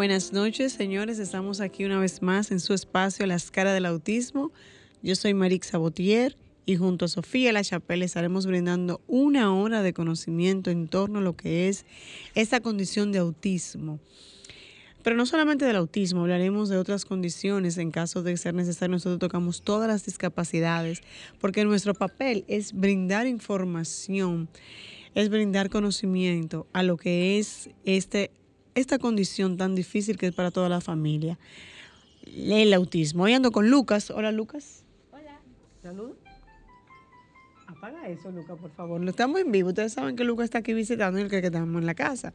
Buenas noches, señores. Estamos aquí una vez más en su espacio Las Caras del Autismo. Yo soy Marix Sabotier y junto a Sofía La Chapelle estaremos brindando una hora de conocimiento en torno a lo que es esta condición de autismo. Pero no solamente del autismo, hablaremos de otras condiciones en caso de ser necesario. Nosotros tocamos todas las discapacidades, porque nuestro papel es brindar información, es brindar conocimiento a lo que es este esta condición tan difícil que es para toda la familia. El autismo. Hoy ando con Lucas. Hola, Lucas. Hola. Saludos. Apaga eso, Lucas, por favor. No estamos en vivo. Ustedes saben que Lucas está aquí visitando y el que estamos en la casa.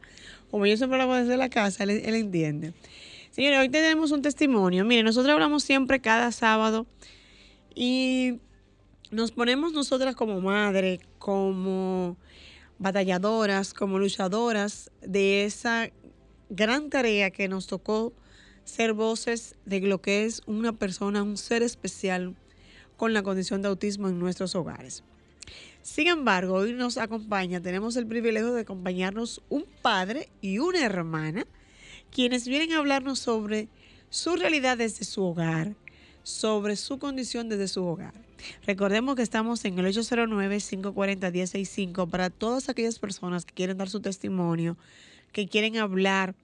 Como yo siempre hablo desde la casa, él, él entiende. Señores, hoy tenemos un testimonio. Miren, nosotros hablamos siempre cada sábado y nos ponemos nosotras como madre, como batalladoras, como luchadoras de esa gran tarea que nos tocó ser voces de lo que es una persona, un ser especial con la condición de autismo en nuestros hogares. Sin embargo, hoy nos acompaña, tenemos el privilegio de acompañarnos un padre y una hermana, quienes vienen a hablarnos sobre su realidad desde su hogar, sobre su condición desde su hogar. Recordemos que estamos en el 809-540-1065 para todas aquellas personas que quieren dar su testimonio, que quieren hablar,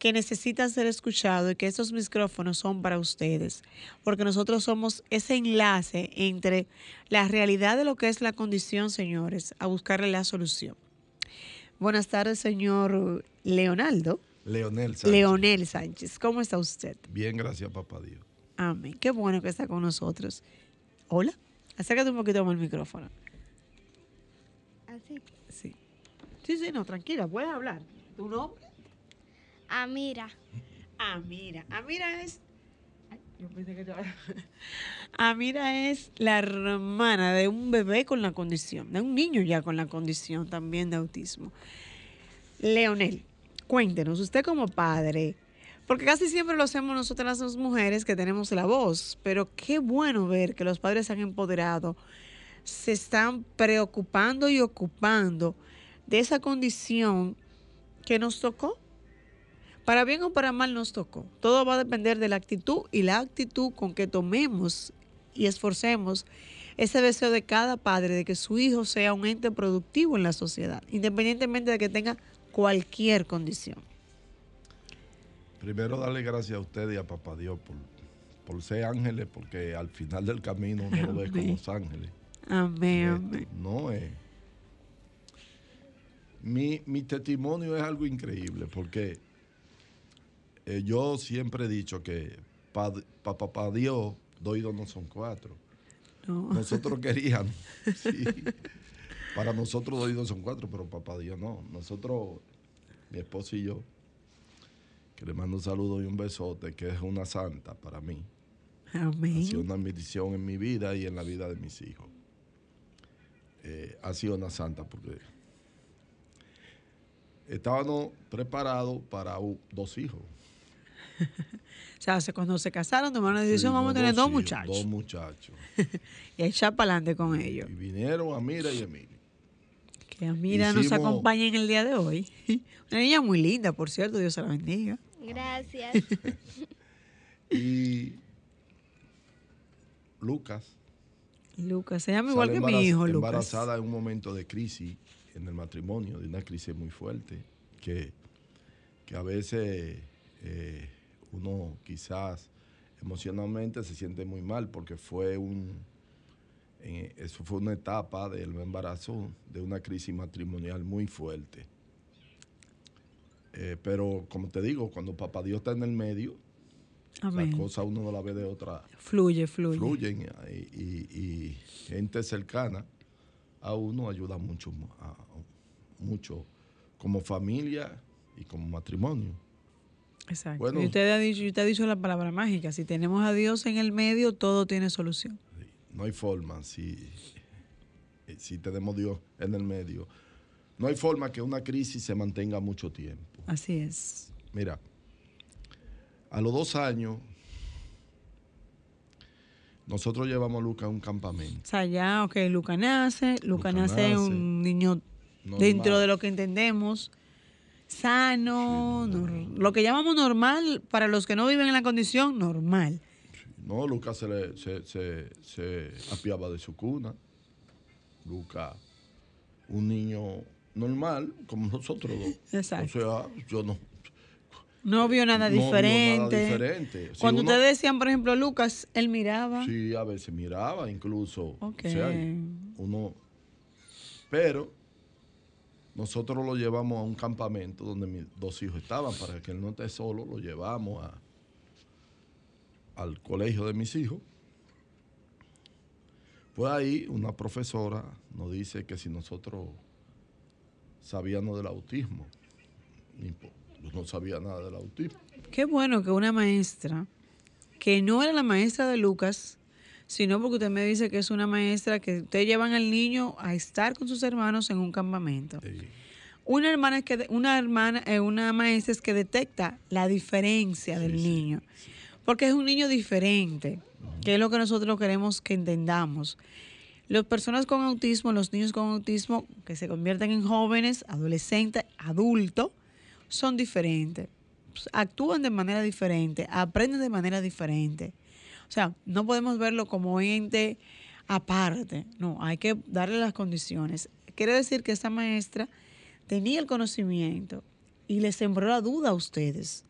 que necesitan ser escuchados y que estos micrófonos son para ustedes, porque nosotros somos ese enlace entre la realidad de lo que es la condición, señores, a buscarle la solución. Buenas tardes, señor Leonaldo. Leonel Sánchez. Leonel Sánchez, ¿cómo está usted? Bien, gracias, papá Dios. Amén. Qué bueno que está con nosotros. Hola, acércate un poquito más el micrófono. Así. Sí. Sí, sí, no, tranquila, puedes hablar. ¿Tu nombre? Amira. Amira. Amira es. Ay, yo pensé que te Amira es la hermana de un bebé con la condición, de un niño ya con la condición también de autismo. Leonel, cuéntenos, usted como padre, porque casi siempre lo hacemos nosotras las mujeres que tenemos la voz, pero qué bueno ver que los padres se han empoderado, se están preocupando y ocupando de esa condición que nos tocó. Para bien o para mal nos tocó. Todo va a depender de la actitud y la actitud con que tomemos y esforcemos ese deseo de cada padre de que su hijo sea un ente productivo en la sociedad, independientemente de que tenga cualquier condición. Primero, darle gracias a usted y a papá Dios por, por ser ángeles, porque al final del camino uno lo ve como los ángeles. Amén, Eh, amén. No es. Mi, mi testimonio es algo increíble, porque eh, yo siempre he dicho que para papá Dios, dos y dos no son cuatro. No. Nosotros queríamos. sí. Para nosotros dos y dos son cuatro, pero papá Dios no. Nosotros, mi esposo y yo, que le mando un saludo y un besote, que es una santa para mí. Ha sido Amén. una bendición en mi vida y en la vida de mis hijos. Eh, ha sido una santa porque estábamos preparados para dos hijos. O sea, se- cuando se casaron tomaron la decisión, Sí, vamos a tener dos muchachos. Dos muchachos. y a echar para adelante con ellos. Y vinieron Amira y Emilio. Que Amira nos acompaña en el día de hoy. Una niña muy linda, por cierto, Dios se la bendiga. Gracias. Y Lucas. Lucas, se llama igual que mi hijo, Lucas. Embarazada en un momento de crisis en el matrimonio, de una crisis muy fuerte, que, que a veces eh, uno quizás emocionalmente se siente muy mal porque fue un, eh, eso fue una etapa del embarazo de una crisis matrimonial muy fuerte. Eh, pero como te digo, cuando papá Dios está en el medio, Amén. la cosa uno no la ve de otra, Fluye, fluye. fluyen y, y- y gente cercana a uno ayuda mucho, a- mucho como familia y como matrimonio. Exacto. Bueno. y usted ha dicho, usted ha dicho la palabra mágica. Si tenemos a Dios en el medio, todo tiene solución. No hay forma, si, eh, si tenemos Dios en el medio, no hay forma que una crisis se mantenga mucho tiempo. Así es. Mira, a los dos años, nosotros llevamos a Lucas a un campamento. O sea, ya, ok, Luca nace, Luca, Luca nace, nace. un niño Normal. dentro de lo que entendemos, sano, lo que llamamos normal, para los que no viven en la condición, normal. No, Lucas se, le, se, se, se apiaba de su cuna. Lucas, un niño normal, como nosotros dos. Exacto. O sea, yo no. No vio nada No vio nada diferente. diferente. Si Cuando uno- ustedes decían, por ejemplo, Lucas, él miraba. Sí, a veces miraba, incluso. Ok. O sea, uno. Pero nosotros lo llevamos a un campamento donde mis dos hijos estaban, para que él no esté solo, lo llevamos a, al colegio de mis hijos. Pues ahí una profesora nos dice que si nosotros sabíamos del autismo, yo no sabía nada del autismo. Qué bueno que una maestra, que no era la maestra de Lucas, sino porque usted me dice que es una maestra que ustedes llevan al niño a estar con sus hermanos en un campamento. Una hermana es que una hermana, eh, una maestra es que detecta la diferencia del niño. Porque es un niño diferente, que es lo que nosotros queremos que entendamos. Las personas con autismo, los niños con autismo que se convierten en jóvenes, adolescentes, adultos, son diferentes. Pues, Actúan de manera diferente, aprenden de manera diferente. O sea, no podemos verlo como ente aparte. No, hay que darle las condiciones. Quiere decir que esta maestra tenía el conocimiento y le sembró la duda a ustedes.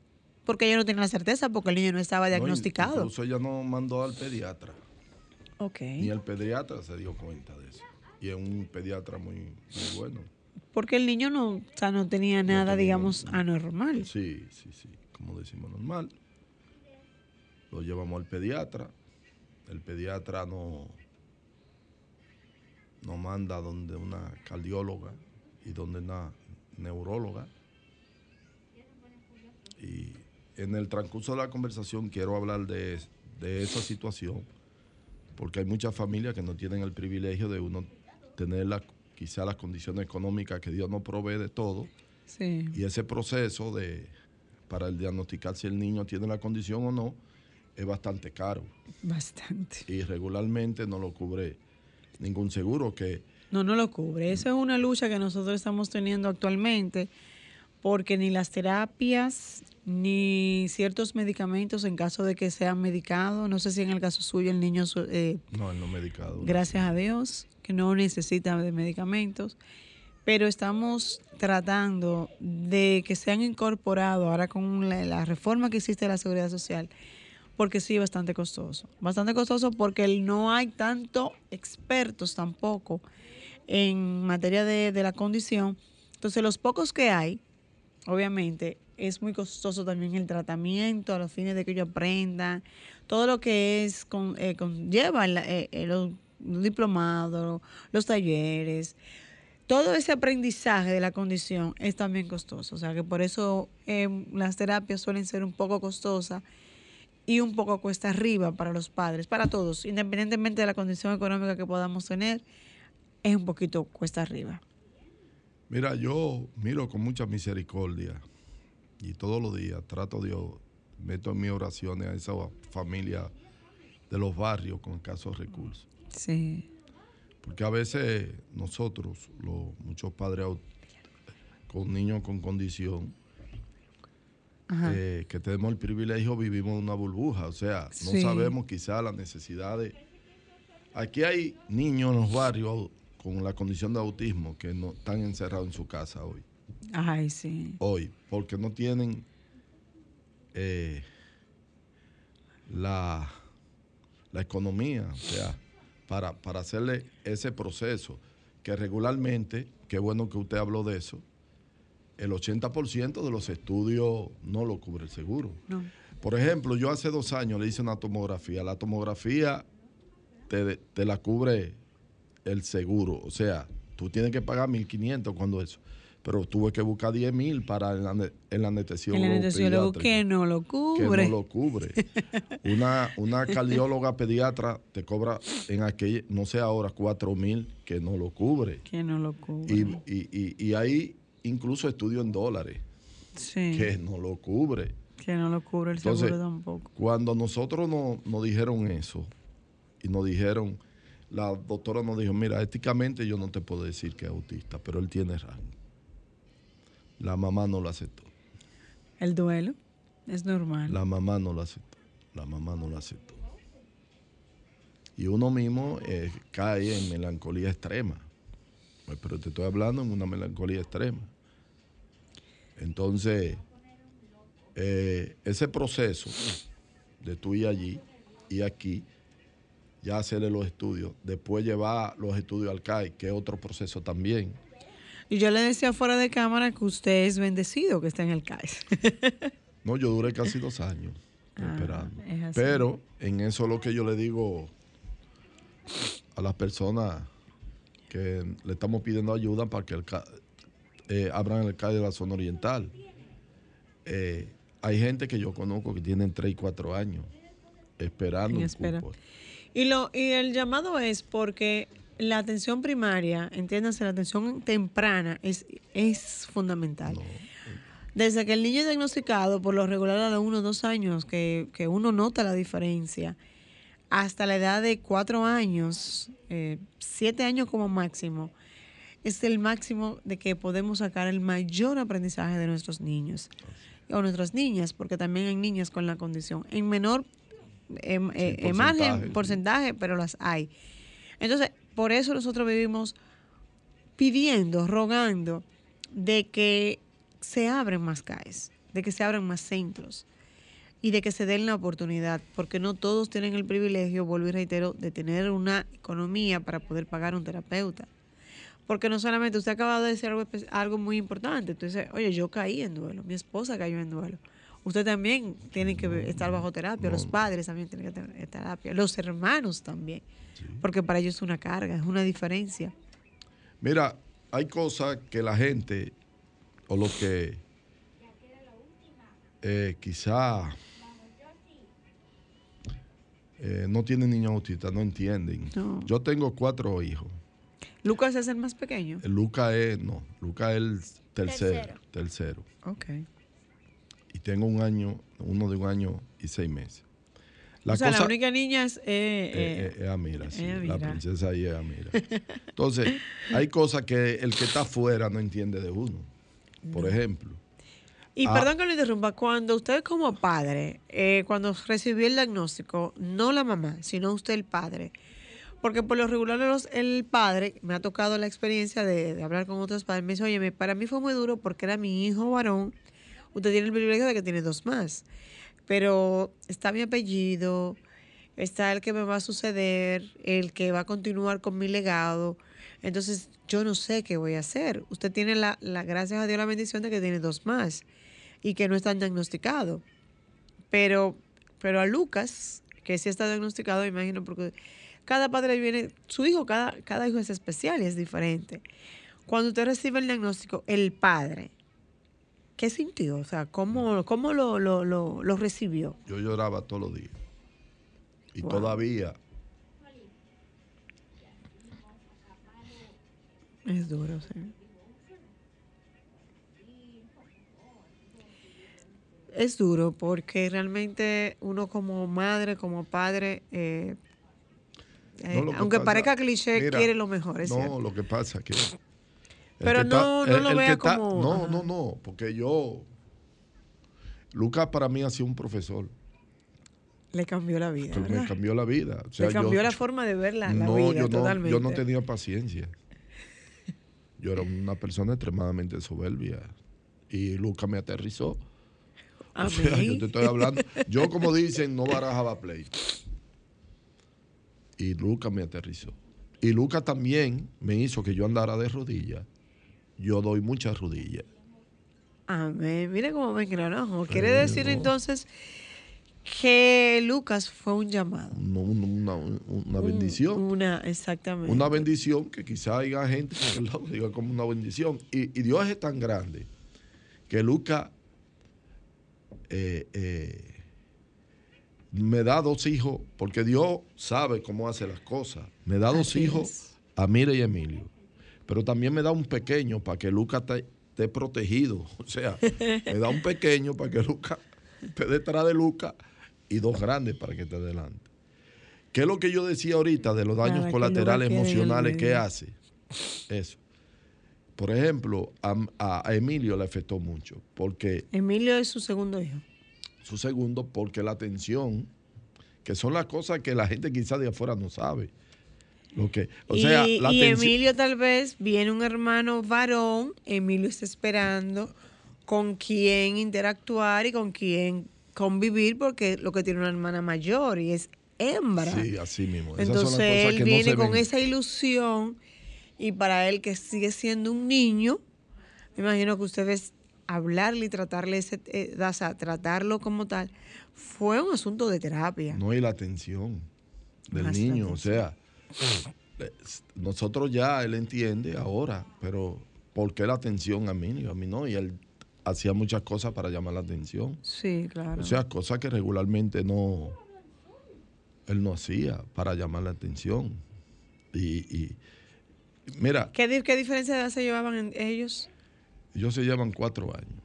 Porque ella no tenía la certeza, porque el niño no estaba no, diagnosticado. Incluso ella no mandó al pediatra. ok. Ni el pediatra se dio cuenta de eso. Y es un pediatra muy, muy bueno. Porque el niño no, o sea, no tenía nada, tenía- digamos, anormal. Sí, sí, sí. Como decimos normal. Lo llevamos al pediatra. El pediatra no nos manda donde una cardióloga y donde una neuróloga. Y en el transcurso de la conversación quiero hablar de, de esa situación, porque hay muchas familias que no tienen el privilegio de uno tener la, quizá las condiciones económicas que Dios nos provee de todo. Sí. Y ese proceso de para el diagnosticar si el niño tiene la condición o no es bastante caro Bastante. y regularmente no lo cubre ningún seguro que No, no lo cubre. Esa es una lucha que nosotros estamos teniendo actualmente, porque ni las terapias ni ciertos medicamentos en caso de que sean medicados, no sé si en el caso suyo el niño, eh, no es no medicado. gracias a Dios, que no necesita de medicamentos, pero estamos tratando de que sean incorporados ahora con la, reforma que existe de la seguridad social, porque sí, bastante costoso. Bastante costoso porque no hay tanto expertos tampoco en materia de, de la condición. Entonces, los pocos que hay, obviamente, es muy costoso también el tratamiento a los fines de que ellos aprendan, todo lo que es con, eh, conlleva eh, eh, los diplomados, los talleres, todo ese aprendizaje de la condición es también costoso. O sea que por eso eh, las terapias suelen ser un poco costosas y un poco cuesta arriba para los padres, para todos, independientemente de la condición económica que podamos tener, es un poquito cuesta arriba. Mira, yo miro con mucha misericordia y todos los días trato de meto en mis oraciones a esa familia de los barrios con escasos recursos. Sí. Porque a veces nosotros, los, muchos padres con niños con condición, eh, que tenemos el privilegio, vivimos en una burbuja. O sea, no Sí. sabemos quizá las necesidades. Aquí hay niños en los barrios con la condición de autismo que no están encerrados en su casa hoy. Ay, sí. Hoy, porque no tienen eh, la, la economía, o sea, para, para hacerle ese proceso, que regularmente, qué bueno que usted habló de eso, el 80% de los estudios no lo cubre el seguro. No. Por ejemplo, yo hace dos años le hice una tomografía. La tomografía te, te la cubre el seguro. O sea, tú tienes que pagar 1.500 cuando eso. Pero tuve que buscar 10 mil para el, ane- el anestesiólogo. El anestesiólogo que no lo que cubre. no lo cubre. Una, una cardióloga pediatra te cobra en aquel, no sé ahora, 4 mil que no lo cubre. Que no lo cubre. Y, y, y, y hay incluso estudios en dólares sí, que no lo cubre. que no lo cubre el Entonces, seguro tampoco. Cuando nosotros no- nos dijeron eso y nos dijeron, la doctora nos dijo, mira, éticamente yo no te puedo decir que es autista, pero él tiene rango. La mamá no lo aceptó. El duelo es normal. La mamá no lo aceptó. La mamá no lo aceptó. Y uno mismo eh, cae en melancolía extrema. Pues, Pero te estoy hablando en una melancolía extrema. Entonces, eh, ese proceso de tú ir allí y aquí, ya hacerle los estudios, después llevar los estudios al CAI, que es otro proceso también. Y yo le decía fuera de cámara que usted es bendecido que está en el CAIS. No, yo duré casi dos años Ah, esperando. es. Pero en eso es lo que yo le digo a las personas que le estamos pidiendo ayuda para que el eh, abran el CAI de la zona oriental. Eh, hay gente que yo conozco que tienen 3 y 4 años esperando En un espera. cupo. Y, lo, y el llamado es porque la atención primaria, entiéndase, la atención temprana es, es fundamental. No. Desde que el niño es diagnosticado, por lo regular a los uno o dos años, que, que uno nota la diferencia, hasta la edad de cuatro años, eh, siete años como máximo, es el máximo de que podemos sacar el mayor aprendizaje de nuestros niños o nuestras niñas, porque también hay niñas con la condición. En menor eh, eh, porcentaje, pero las hay. Entonces, por eso nosotros vivimos pidiendo, rogando de que se abren más CAES, de que se abran más centros y de que se den la oportunidad, porque no todos tienen el privilegio, vuelvo y reitero, de tener una economía para poder pagar un terapeuta. Porque no solamente usted acaba de decir algo, algo muy importante, tú dices, oye, yo caí en duelo, mi esposa cayó en duelo. Usted también tiene que estar bajo terapia, los padres también tienen que tener terapia, los hermanos también, porque para ellos es una carga, es una diferencia. Mira, hay cosas que la gente o los que eh, quizá eh, no tienen niños autistas, no entienden. No. Yo tengo cuatro hijos. Lucas es el más pequeño. Luca es, no, Luca es el tercero, Tercero. tercero. Ok. Tengo un año, uno de un año y seis meses. La o sea, cosa, la única niña es... eh, eh, eh, eh, Amira, sí, la princesa ahí es Amira. Entonces, hay cosas que el que está afuera no entiende de uno. Por ejemplo, Y Ah. perdón que lo interrumpa, cuando usted como padre, eh, cuando recibió el diagnóstico, no la mamá, sino usted el padre, porque por lo regular los- el padre, me ha tocado la experiencia de, de hablar con otros padres, me dice, oye, para mí fue muy duro porque era mi hijo varón, usted tiene el privilegio de que tiene dos más, pero está mi apellido, está el que me va a suceder, el que va a continuar con mi legado. Entonces, yo no sé qué voy a hacer. Usted tiene la, la gracias a Dios, la bendición de que tiene dos más y que no están diagnosticados. Pero, pero a Lucas, que sí está diagnosticado, imagino, porque cada padre viene, su hijo, cada, cada hijo es especial y es diferente. Cuando usted recibe el diagnóstico, el padre, ¿qué sintió? O sea, ¿cómo, cómo lo, lo, lo, lo recibió? yo lloraba todos los días. Y Wow. todavía, Es duro, sí. Es duro porque realmente uno como madre, como padre, eh, eh, No, aunque pasa- parezca cliché, mira, quiere lo mejor, es no, cierto. lo que pasa es que... Pero no- no lo vea como- no, no, no, porque yo... Lucas para mí ha sido un profesor. Le cambió la vida, me cambió la vida. O sea, Le cambió yo- la forma de ver la, la no, vida yo no, totalmente. yo no tenía paciencia. Yo era una persona extremadamente soberbia. Y Lucas me aterrizó. O sea, Amén. yo te estoy hablando. Yo, como dicen, no barajaba play. Y Lucas me aterrizó. Y Lucas también me hizo que yo andara de rodillas. Yo doy muchas rodillas. Amén. Mire cómo me engranojo. Quiere Pero- decir entonces que Lucas fue un llamado. una, una- una Un- bendición. Una, exactamente. Una bendición que quizá haya gente que diga como una bendición. Y, y Dios es tan grande que Lucas eh, eh, me da dos hijos, porque Dios sabe cómo hace las cosas. Me da dos Así hijos, es. a Mira y Emilio. Pero también me da un pequeño para que Lucas esté, protegido. O sea, me da un pequeño para que Lucas esté detrás de Lucas y dos grandes para que esté delante. ¿Qué es lo que yo decía ahorita de los daños colaterales emocionales que hace? Eso. Por ejemplo, a, a- a Emilio le afectó mucho, porque Emilio es su segundo hijo. su segundo, porque la atención, que son las cosas que la gente quizás de afuera no sabe. Que, o y sea, la y Emilio tal vez viene un hermano varón, Emilio está esperando con quién interactuar y con quién convivir porque lo que tiene una hermana mayor y es hembra. Sí, así mismo. Esas Entonces él que viene con ven. esa ilusión y para él que sigue siendo un niño, me imagino que ustedes hablarle y tratarle ese, eh, o sea, tratarlo como tal, fue un asunto de terapia. No hay la atención del Más niño. O sea, nosotros ya él entiende ahora, pero ¿por qué la atención a mí? A mí no. Y él hacía muchas cosas para llamar la atención. Sí, claro. O sea, cosas que regularmente no, él no hacía para llamar la atención. Y, y mira, ¿Qué, di- qué diferencia de edad se llevaban en- ellos? ellos se llevan cuatro años.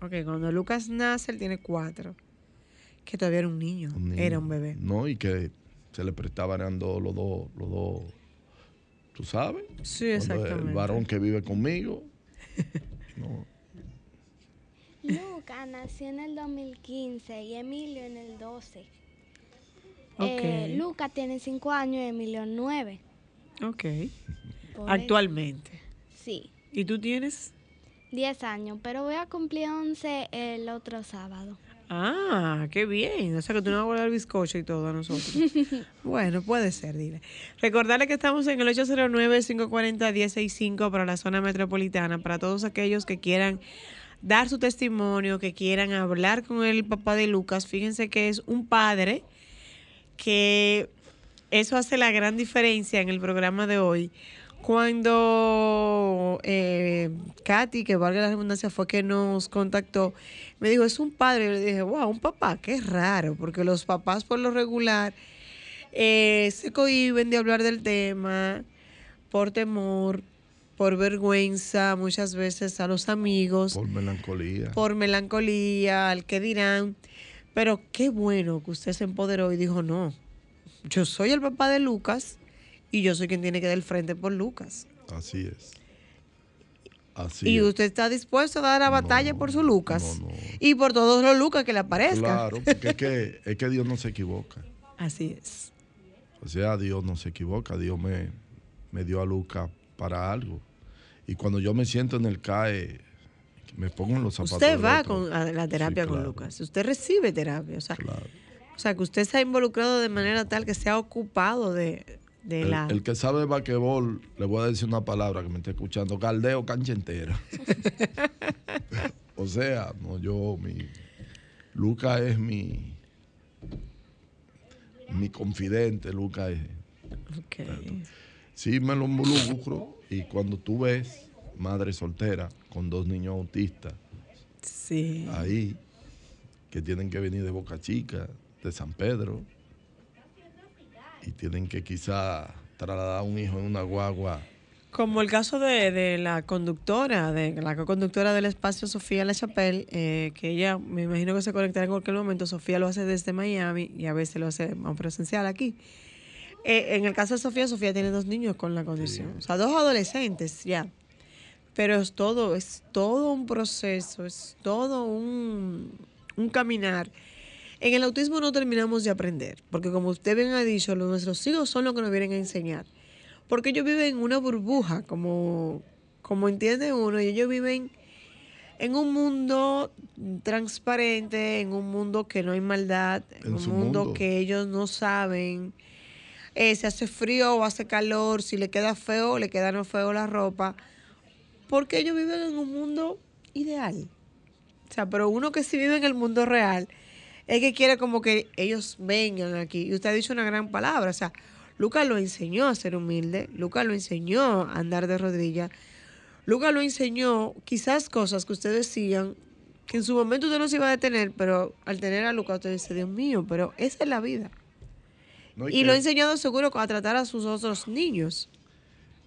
Ok, cuando Lucas nace, él tiene cuatro. Que todavía era un niño, un niño, era un bebé. No, y que se le prestaban dando los dos, los dos, tú sabes. Sí, exactamente. El varón que vive conmigo. No, Luca nació en el 2015 y Emilio en el 12. Ok. Eh, Luca tiene 5 años y Emilio 9. Ok. Por Actualmente. eso- Sí, ¿Y tú tienes? 10 años, pero voy a cumplir 11 el otro sábado. Ah, qué bien. O sea que tú no vas a guardar bizcocho y todo a nosotros. bueno, puede ser, dile. Recordarle que estamos en el 809-540-1065 para la zona metropolitana, para todos aquellos que quieran dar su testimonio, que quieran hablar con el papá de Lucas. Fíjense que es un padre que eso hace la gran diferencia en el programa de hoy. Cuando eh, Katy, que valga la redundancia, fue que nos contactó, me dijo, es un padre. Yo le dije, wow, un papá, qué raro, porque los papás por lo regular eh, se cohiben de hablar del tema por temor, por vergüenza, muchas veces a los amigos por melancolía. por melancolía, al que dirán. Pero qué bueno que usted se empoderó y dijo, no, yo soy el papá de Lucas y yo soy quien tiene que dar el frente por Lucas. Así es. Así y usted está dispuesto a dar la batalla No, por su Lucas no, no. y por todos los Lucas que le aparezcan. Claro, porque es que, es que Dios no se equivoca. Así es. O sea, Dios no se equivoca. Dios me, me dio a Luca para algo. Y cuando yo me siento en el CAE, me pongo en los zapatos. Usted va con a la terapia Sí, con claro, Lucas. Usted recibe terapia. O sea, claro. o sea, que usted se ha involucrado de manera tal que se ha ocupado de, de El, la... el que sabe de basquetbol, le voy a decir una palabra que me está escuchando. Caldeo cancha entera. o sea, no, yo, mi. Luca es mi. Mi confidente, Luca es. Ok. Sí, me lo involucro. Y cuando tú ves madre soltera con dos niños autistas Sí. ahí, que tienen que venir de Boca Chica, de San Pedro, y tienen que quizá trasladar a un hijo en una guagua. Como el caso de, de la conductora, de la conductora del espacio Sofía La Chapelle, eh, que ella me imagino que se conectará en cualquier momento. Sofía lo hace desde Miami y a veces lo hace más presencial aquí. Eh, en el caso de Sofía, Sofía tiene dos niños con la condición, o sea, dos adolescentes ya. Pero es todo, es todo un proceso, es todo un, un caminar. En el autismo no terminamos de aprender, porque como usted bien ha dicho, los- nuestros hijos son los que nos vienen a enseñar. Porque ellos viven en una burbuja, como, como entiende uno, y ellos viven en un mundo transparente, en un mundo que no hay maldad, en, En un mundo. que ellos no saben eh, si hace frío o hace calor, si le queda feo o le queda no feo la ropa, porque ellos viven en un mundo ideal. O sea, pero uno que sí vive en el mundo real, es que quiere como que ellos vengan aquí. Y usted ha dicho una gran palabra, o sea, Lucas lo enseñó a ser humilde, Lucas lo enseñó a andar de rodillas, Lucas lo enseñó quizás cosas que ustedes decían que en su momento usted no se iba a detener, pero al tener a Lucas usted dice, Dios mío, pero esa es la vida. No, Y que- lo ha enseñado seguro a tratar a sus otros niños.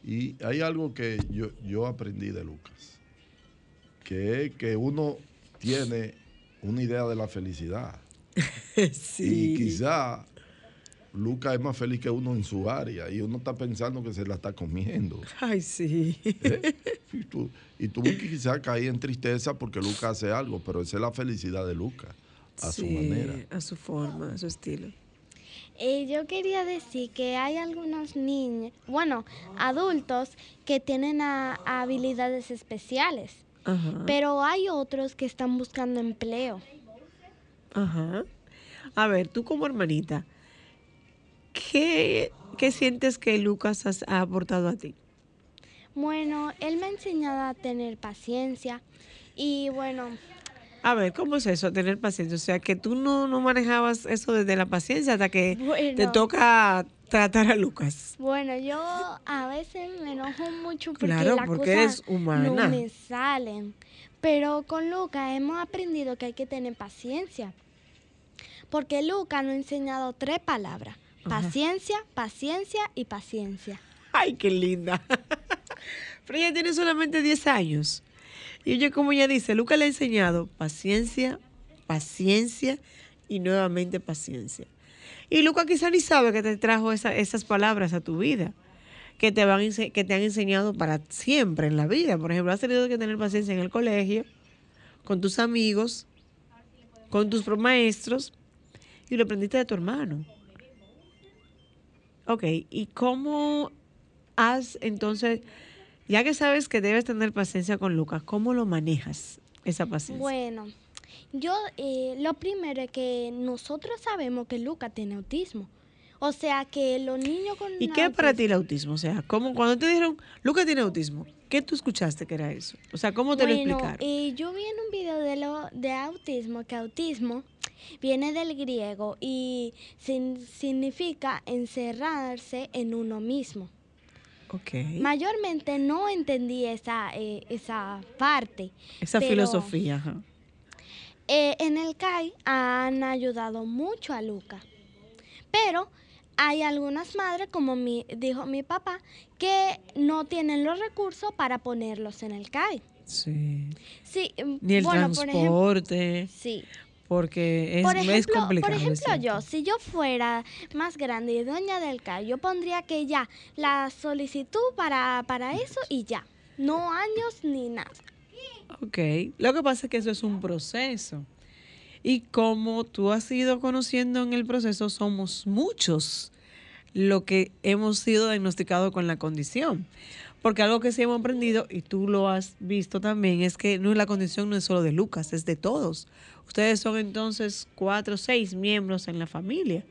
Y hay algo que yo, yo aprendí de Lucas, que es que uno tiene una idea de la felicidad. Y quizá Lucas es más feliz que uno en su área y uno está pensando que se la está comiendo. Ay, sí. ¿eh? Y tú, y tú quizás caí en tristeza porque Lucas hace algo, pero esa es la felicidad de Lucas, a su manera. A su forma, a su estilo. Eh, yo quería decir que hay algunos niños, bueno, adultos que tienen a- habilidades especiales, Ajá. pero hay otros que están buscando empleo. Ajá. A ver, tú como hermanita, ¿qué, qué sientes que Lucas has- ha aportado a ti? Bueno, él me ha enseñado a tener paciencia y bueno, A ver, ¿cómo es eso, tener paciencia? O sea, que tú no, no manejabas eso desde la paciencia hasta que te toca tratar a Lucas. bueno, yo a veces me enojo mucho porque Claro, las porque cosas eres humana. no me salen. Pero con Luca hemos aprendido que hay que tener paciencia. Porque Luca nos ha enseñado tres palabras. Paciencia, paciencia y paciencia. Ay, qué linda. Pero ella tiene solamente 10 años. Y oye, como ella dice, Lucas le ha enseñado paciencia, paciencia y nuevamente paciencia. Y Lucas quizá ni sabe que te trajo esa- esas palabras a tu vida, que te, van, que te han enseñado para siempre en la vida. Por ejemplo, has tenido que tener paciencia en el colegio, con tus amigos, con tus maestros, y lo aprendiste de tu hermano. Ok, ¿y cómo has entonces, ya que sabes que debes tener paciencia con Lucas, cómo lo manejas esa paciencia? Bueno, yo eh, lo primero es que nosotros sabemos que Luca tiene autismo. O sea que los niños con ¿Y qué es para ti el autismo? O sea, ¿cómo, cuando te dijeron, Lucas tiene autismo, ¿qué tú escuchaste que era eso? O sea, ¿cómo te lo explicaron? eh, yo vi en un video de, lo, de autismo que autismo viene del griego y sin- significa encerrarse en uno mismo. ok, Mayormente no entendí esa, eh, esa parte. esa pero, filosofía. ajá. eh, en el CAI han ayudado mucho a Luca. Pero hay algunas madres, como mi, dijo mi papá, que no tienen los recursos para ponerlos en el CAI. Sí. Sí, mm, Ni el bueno, por ejemplo, transporte, sí. porque es, por es complicado. por ejemplo yo, si yo fuera más grande y dueña del CAI, yo pondría que ya la solicitud para, para eso y ya. No años ni nada. Ok, lo que pasa es que eso es un proceso. Y como tú has ido conociendo en el proceso, somos muchos lo que hemos sido diagnosticados con la condición. Porque algo que sí hemos aprendido, y tú lo has visto también, es que no la condición no es solo de Lucas, es de todos. Ustedes son entonces cuatro o seis miembros en la familia.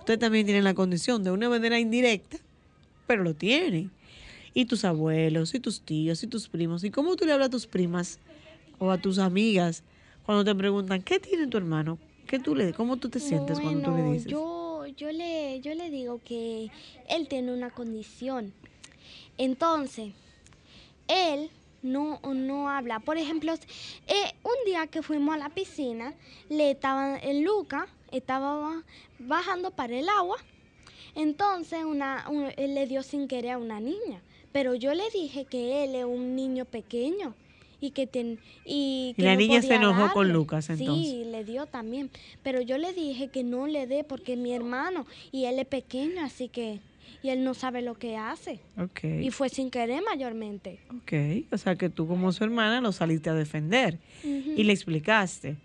Ustedes también tienen la condición de una manera indirecta, pero lo tienen. Y tus abuelos, y tus tíos, y tus primos. ¿Y cómo tú le hablas a tus primas o a tus amigas cuando te preguntan, ¿qué tiene tu hermano? ¿Qué tú le, ¿Cómo tú te sientes cuando tú le dices? Yo, yo, le, yo le digo que él tiene una condición. Entonces, él no, no habla. Por ejemplo, eh, un día que fuimos a la piscina, le estaba, el Luca estaba ba- bajando para el agua. Entonces, una, un- él le dio sin querer a una niña. Pero yo le dije que él es un niño pequeño y que ten- y, Y que la no niña se enojó con. Lucas, entonces. Sí, le dio también. Pero yo le dije que no le dé porque es mi hermano y él es pequeño, así que y él no sabe lo que hace. Ok, Y fue sin querer mayormente. ok. O sea que tú como su hermana lo saliste a defender y le explicaste.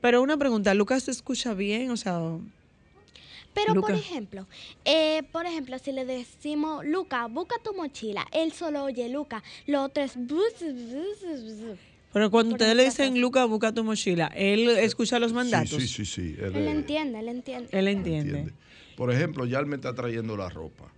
Pero una pregunta, ¿Lucas te escucha bien? O sea, Pero por Luca. ejemplo, eh, por ejemplo, si le decimos, Luca, busca tu mochila, él solo oye Luca, lo otro es... pero cuando Por ustedes le dicen, Lucas, busca tu mochila, ¿él escucha los mandatos? Sí, sí, sí, sí. Él, Él eh, entiende, él entiende. Él entiende. entiende. Por ejemplo, ya él me está trayendo la ropa.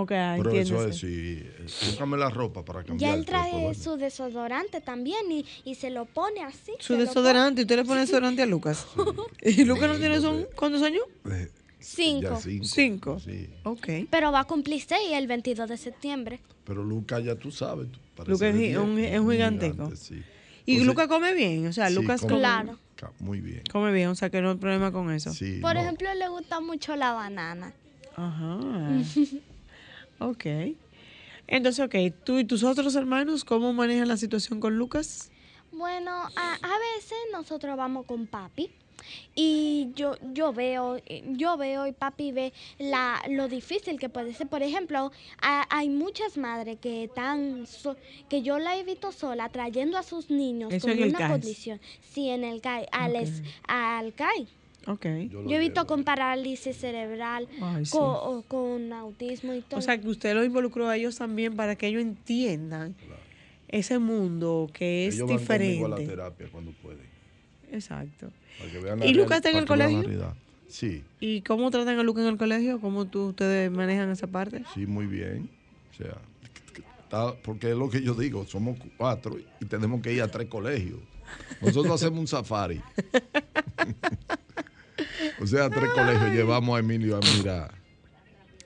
Ok, Pero eso es, sí. eh, Búscame la ropa para cambiar. Ya él trae su desodorante también y, y se lo pone así. Su desodorante, ¿y usted le pone desodorante a Lucas? ¿Y Lucas no tiene son cuántos años? Eh, Cinco. Ya cinco. Cinco. Sí. Ok. Pero va a cumplir seis el 22 de septiembre. Pero Lucas ya tú sabes. Lucas es un- es un gigantico. sí. ¿Y Lucas come bien? O sea, sí, Lucas come- Claro. Muy bien. come bien, o sea que no hay problema con eso. Sí, Por no. ejemplo, le gusta mucho la banana. Ajá. ok. Entonces, ok, tú y tus otros hermanos, ¿cómo manejan la situación con Lucas? Bueno, a, a veces nosotros vamos con papi y yo yo veo yo veo y papi ve la lo difícil que puede ser. Por ejemplo, a- hay muchas madres que están so- que yo la he visto sola trayendo a sus niños Eso con una CAIS. condición. Sí, en el CAI, al, es- al CAI. Ok. Yo he visto llevo. con parálisis cerebral, Ay, sí. co- o- con, autismo y todo. O sea, que usted lo involucró a ellos también para que ellos entiendan ese mundo que es Ellos van conmigo a la diferente. terapia cuando pueden. Exacto. para que vean la ¿Y real- Lucas está en el colegio? realidad. Sí, ¿Y cómo tratan a Lucas en el colegio? ¿Cómo tú, ustedes manejan esa parte? sí, muy bien. O sea, está- porque es lo que yo digo, somos cuatro y tenemos que ir a tres colegios. Nosotros hacemos un safari. o sea, a tres colegios llevamos a Emilio a mirar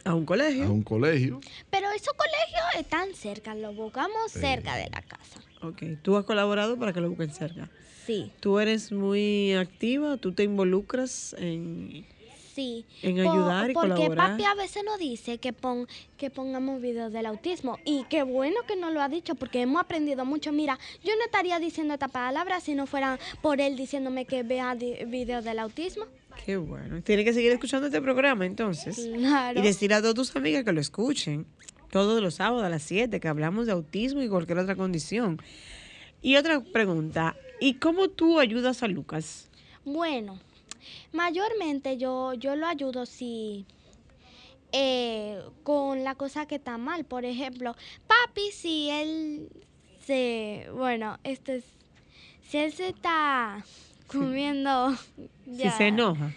A un colegio. a un colegio. Pero esos colegios están cerca, los buscamos cerca de la casa. Ok. Tú has colaborado para que lo busquen cerca. Sí, Tú eres muy activa, tú te involucras en... sí. En ayudar y porque colaborar. papi a veces nos dice que, pon, que pongamos videos del autismo. Y qué bueno que nos lo ha dicho porque hemos aprendido mucho. Mira, yo no estaría diciendo esta palabra si no fuera por él diciéndome que vea videos del autismo. Qué bueno. Tienes que seguir escuchando este programa entonces. Claro. Y decir a todas tus amigas que lo escuchen. Todos los sábados a las 7 que hablamos de autismo y cualquier otra condición. Y otra pregunta. ¿Y cómo tú ayudas a Lucas? Bueno, mayormente yo, yo lo ayudo si eh, con la cosa que está mal. Por ejemplo, papi, si él se, bueno, esto es, si él se está comiendo, Si se enoja.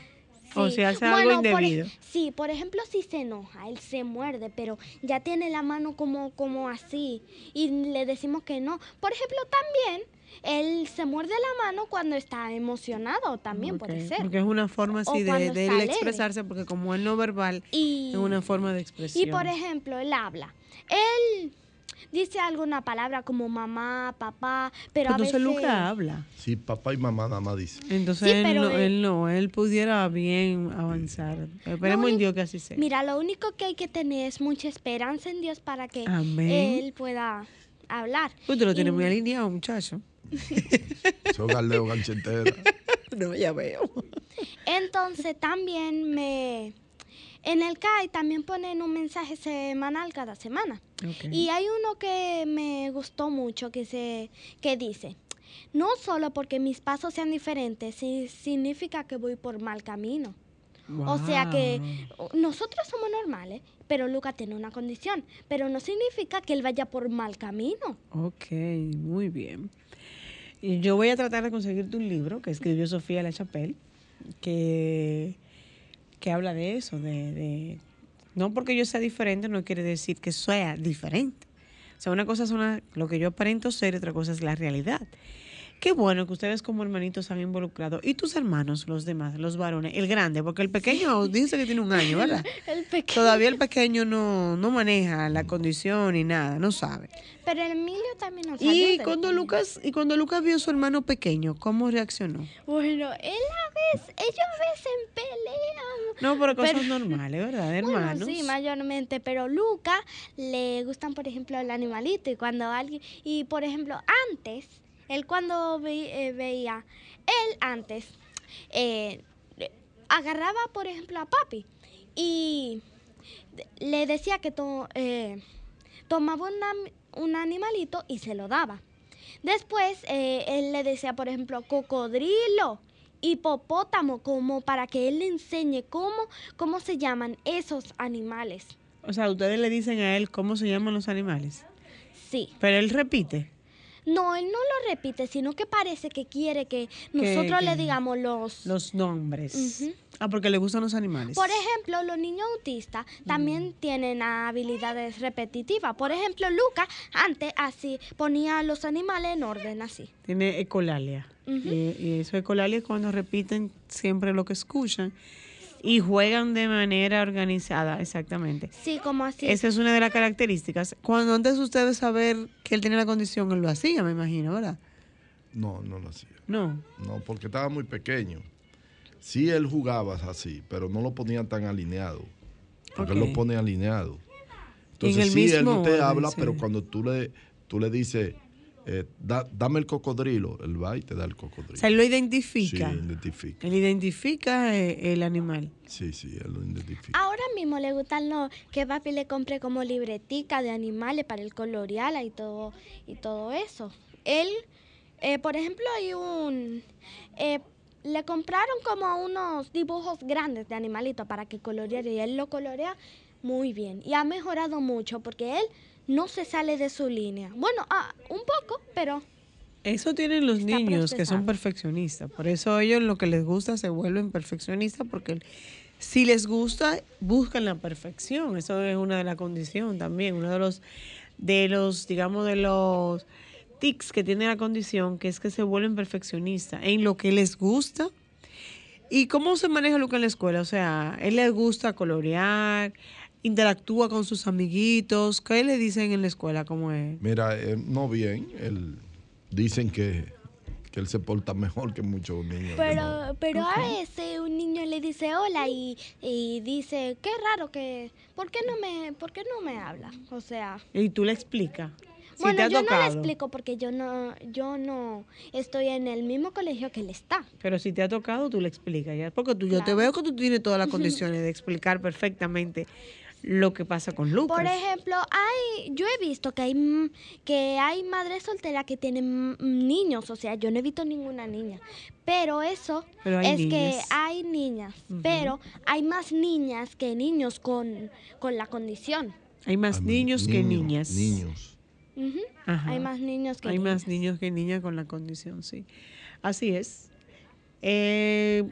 O si hace Bueno, algo por ej- indebido. sí, por ejemplo, si se enoja, él se muerde, pero ya tiene la mano como, como así y le decimos que no. Por ejemplo, también él se muerde la mano cuando está emocionado, también puede ser. Porque es una forma O así de, de él expresarse, porque como él no verbal, Y, es una forma de expresión. y por ejemplo, él habla. Él dice alguna palabra como mamá, papá, pero a Entonces veces... Luca habla. Sí, papá y mamá nada más dicen. Entonces Sí, él, pero no, él- él no, él pudiera bien avanzar. Esperemos en Dios que así sea. Mira, lo único que hay que tener es mucha esperanza en Dios para que Amén. él pueda hablar. Usted lo tiene Y- muy alineado, muchacho. Soy galdeo ganchetera. No, ya veo. Entonces también me... En el CAI también ponen un mensaje semanal cada semana. Y hay uno que me gustó mucho que, se, que dice, no solo porque mis pasos sean diferentes, si- significa que voy por mal camino. O sea que nosotros somos normales, pero Lucas tiene una condición, pero no significa que él vaya por mal camino. Ok, muy bien. Y yo voy a tratar de conseguirte un libro que escribió Sofía La Chapelle, que, que habla de eso, de, de- no porque yo sea diferente no quiere decir que sea diferente. O sea, una cosa es una, lo que yo aparento ser otra cosa es la realidad. Qué bueno que ustedes como hermanitos se han involucrado. ¿Y tus hermanos, los demás, los varones? El grande, porque el pequeño dice que tiene un año, ¿verdad? El pequeño. Todavía el pequeño no, no maneja la condición ni nada, no sabe. Pero el Emilio también nos Y cuando. Lucas, y cuando Lucas vio a su hermano pequeño, ¿cómo reaccionó? Bueno, él a veces, ellos a veces pelean. No, pero cosas Pero- normales, ¿verdad? Hermanos. Bueno, sí, mayormente, pero Luca le gustan, por ejemplo, el animalito y cuando alguien, y por ejemplo, antes, él cuando ve- eh, veía, él antes eh, agarraba, por ejemplo, a papi y le decía que to- eh, tomaba un animalito y se lo daba. Después eh, él le decía, por ejemplo, cocodrilo, hipopótamo, como para que él le enseñe cómo, cómo se llaman esos animales. O sea, ustedes le dicen a él cómo se llaman los animales. Sí. Pero él repite. No, él no lo repite, sino que parece que quiere que nosotros le digamos los... Los nombres. Ah, porque le gustan los animales. Por ejemplo, los niños autistas también tienen habilidades repetitivas. Por ejemplo, Lucas antes así ponía los animales en orden así. Tiene ecolalia. Y, y eso ecolalia es cuando repiten siempre lo que escuchan y juegan de manera organizada, exactamente. Sí, como así. Esa es una de las características. Cuando antes de ustedes saber que él tenía la condición, él lo hacía, me imagino, ¿verdad? No, no lo hacía. No. No, porque estaba muy pequeño. Sí, él jugaba así, pero no lo ponía tan alineado. Porque él lo pone alineado. En Entonces, el sí, él no te orden, habla, sí. pero cuando tú le, tú le dices, eh, "Da- dame el cocodrilo, él va y te da el O cocodrilo. sea, él lo sí, identifica. identifica. Él identifica eh, el animal. Sí, sí, él lo identifica. Ahora mismo le gustan los que papi le compre como libretica de animales para el coloreal y todo y todo eso. Él, eh, por ejemplo, hay un eh, le compraron como unos dibujos grandes de animalitos para que coloreara y él lo colorea muy bien y ha mejorado mucho porque él no se sale de su línea. Bueno, ah, un poco, pero Eso tienen los niños que son perfeccionistas. Por eso ellos lo que les gusta se vuelven perfeccionistas porque si les gusta buscan la perfección. Eso es una de las condiciones también, uno de los de los digamos de los tics que tiene la condición, que es que se vuelven perfeccionistas en lo que les gusta. ¿Y cómo se maneja Luca en la escuela? O sea, él le gusta colorear, interactúa con sus amiguitos. ¿Qué le dicen en la escuela? ¿Cómo es? Mira, eh, no bien, él, dicen que, que él se porta mejor que muchos niños. Pero, no. pero a veces un niño le dice hola y, y dice, qué raro que, ¿por qué no me, por qué no me habla? O sea, Y tú le explicas. Si bueno, yo no le explico porque yo no, yo no estoy en el mismo colegio que él está. pero si te ha tocado, tú le explicas. ¿ya? Porque tú, yo te veo que tú tienes todas las condiciones de explicar perfectamente lo que pasa con Lucas. Por ejemplo, hay, yo he visto que hay, mm, que hay madres solteras que tienen mm, niños, o sea, yo no he visto ninguna niña, pero eso Pero es que hay niñas, pero hay más niñas que niños con, con la condición. Hay más Hay niños que niñas. Niños. Ajá. Hay más niños que Hay niñas. más niños que niñas con la condición, sí. Así es. Eh,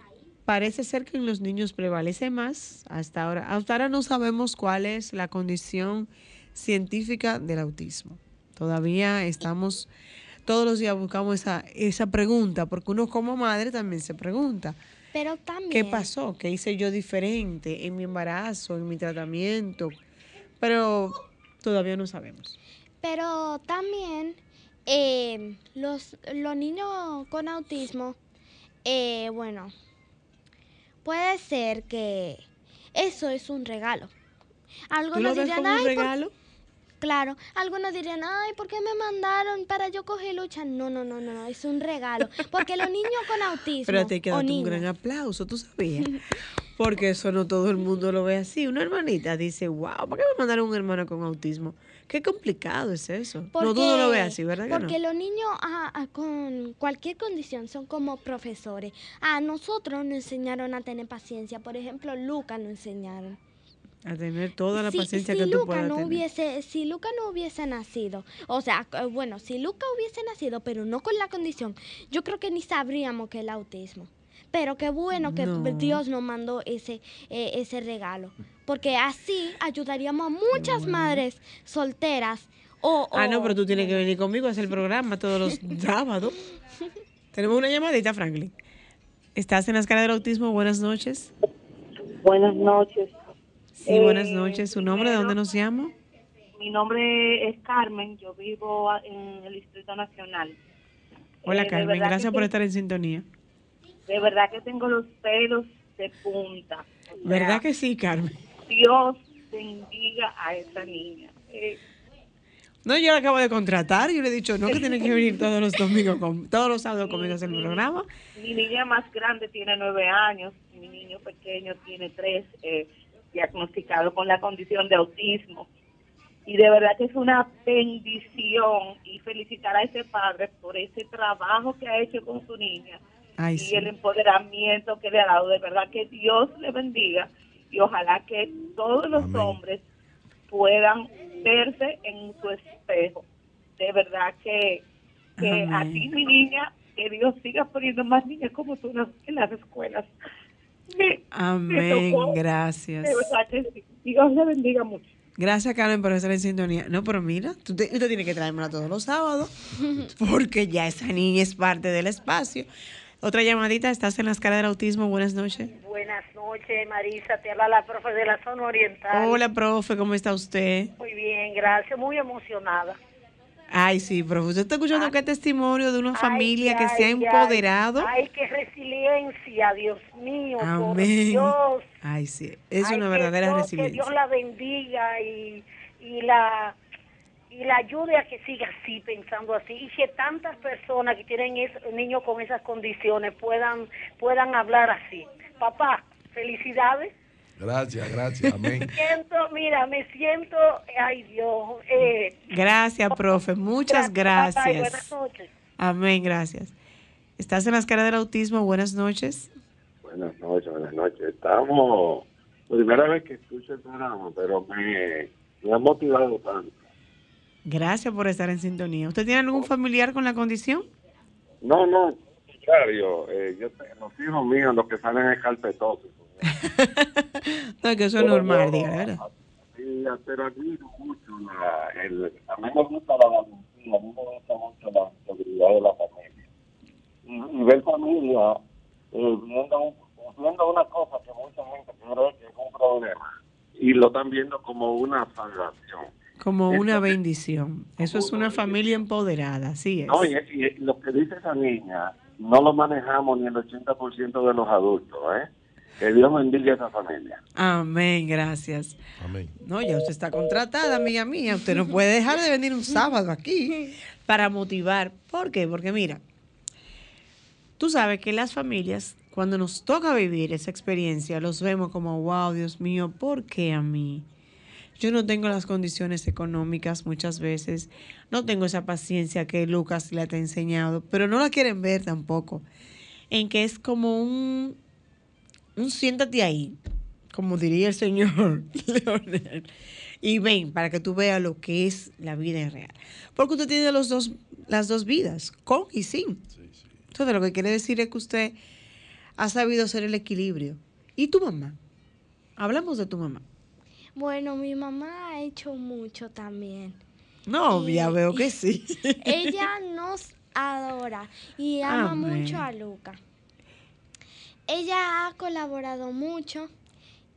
parece ser que en los niños prevalece más hasta ahora. Hasta ahora no sabemos cuál es la condición científica del autismo. Todavía estamos, todos los días buscamos esa, esa pregunta, porque uno como madre también se pregunta, Pero también. ¿qué pasó? ¿Qué hice yo diferente en mi embarazo, en mi tratamiento? Pero todavía no sabemos. Pero también eh, los, los niños con autismo, eh, bueno, puede ser que eso es un regalo. ¿Tú lo Algunos ves dirían, como un "Ay, por-". regalo? claro, algunos dirían, ay, ¿por qué me mandaron para yo coger lucha? No, no, no, no, es un regalo. Porque los niños con autismo Pero te hay que o darte un gran aplauso, ¿tú sabías? Porque eso no todo el mundo lo ve así. Una hermanita dice, wow, ¿por qué me mandaron un hermano con autismo? Qué complicado es eso. no Porque- todo lo ve así, ¿verdad que Porque no? los niños ah, ah, con cualquier condición son como profesores. A nosotros nos enseñaron a tener paciencia. Por ejemplo, Luca nos enseñaron. A tener toda la si, paciencia si que tú Luca puedas no tener. hubiese, si Luca no hubiese nacido, o sea, eh, bueno, si Luca hubiese nacido, pero no con la condición, yo creo que ni sabríamos que el autismo. Pero qué bueno que No. Dios nos mandó ese, eh, ese regalo. Porque así ayudaríamos a muchas madres solteras. O, Ah, no, pero tú tienes que venir conmigo a hacer el programa todos los sábados. Tenemos una llamadita, Franklin. ¿Estás en la escala del autismo? Buenas noches. Buenas noches. Sí, buenas Eh, noches. ¿Su nombre? ¿De dónde nos llama? Mi nombre es Carmen, yo vivo en el Distrito Nacional. Hola, Eh, Carmen. Gracias por estar en sintonía. De verdad que tengo los pelos de punta. ¿Verdad que sí, Carmen? Dios bendiga a esa niña. Eh, No, yo la acabo de contratar. Yo le he dicho, no, que tiene que venir todos los domingos, con, todos los sábados conmigo el programa. mi niña más grande tiene nueve años, mi niño pequeño tiene tres, eh, diagnosticado con la condición de autismo. Y de verdad que es una bendición y felicitar a ese padre por ese trabajo que ha hecho con su niña Ay, y sí. el empoderamiento que le ha dado. De verdad que Dios le bendiga y ojalá que todos los Amén. hombres puedan verse en su espejo. De verdad que Que a ti, mi niña, que Dios siga poniendo más niñas como tú en las, en las escuelas. Me- me Amén, tocó, gracias. De verdad que sí. Dios le bendiga mucho. Gracias, Carmen, por estar en sintonía. No, pero mira, tú te- usted tiene que traérmela todos los sábados, porque ya esa niña es parte del espacio. Otra llamadita, estás en las caras del autismo. Buenas noches. Buenas noches, Marisa. Te habla la profe de la zona oriental. Hola, profe, ¿cómo está usted? Muy bien, gracias. Muy emocionada. Ay, sí, profe, usted está escuchando qué testimonio de una familia Ay, que se ha empoderado. Ay, qué resiliencia, Dios mío, por Amén. Dios. Ay, sí, es Ay, una verdadera Dios- resiliencia. Que Dios la bendiga y, y la y la ayude a que siga así, pensando así, y que tantas personas que tienen es, niños con esas condiciones puedan puedan hablar así. Papá, felicidades. Gracias, gracias, amén. siento, mira, me siento, ay Dios, eh, Gracias, profe, muchas buenas gracias. noches. Amén, gracias. Estás en las caras del autismo. Buenas noches. Buenas noches, buenas noches. Estamos, primera vez que escucho el programa, pero me, me ha motivado tanto. Gracias por estar en sintonía. ¿Usted tiene algún familiar con la condición? No, no, contrario, eh, yo los hijos míos, los que salen es carpetosos. No, es que eso es normal, diga, ¿verdad? Sí, pero admiro mucho la, el, a mí me gusta la valentía, a mí me gusta mucho la integridad de la familia. Y, y ver familia eh, viendo, viendo una cosa que mucha gente cree que es un problema y lo están viendo como una salvación. Como una bendición. Eso es una familia empoderada, así es. No, y, y lo que dice esa niña, no lo manejamos ni el 80% de los adultos, ¿eh? Que Dios bendiga a esa familia. Amén, gracias. Amén. No, ya usted está contratada, amiga mía. Usted no puede dejar de venir un sábado aquí para motivar. ¿Por qué? Porque mira, tú sabes que las familias, cuando nos toca vivir esa experiencia, los vemos como, wow, Dios mío, ¿por qué a mí? Yo no tengo las condiciones económicas muchas veces, no tengo esa paciencia que Lucas le ha enseñado, pero no la quieren ver tampoco, en que es como un, un siéntate ahí, como diría el señor Leonel, y ven para que tú veas lo que es la vida real. Porque usted tiene los dos, las dos vidas, con y sin. Entonces lo que quiere decir es que usted ha sabido hacer el equilibrio. ¿Y tu mamá? Hablamos de tu mamá. Bueno, mi mamá ha hecho mucho también. No, Y- ya veo que sí. Ella nos adora y ama Amén. mucho a Luca. Ella ha colaborado mucho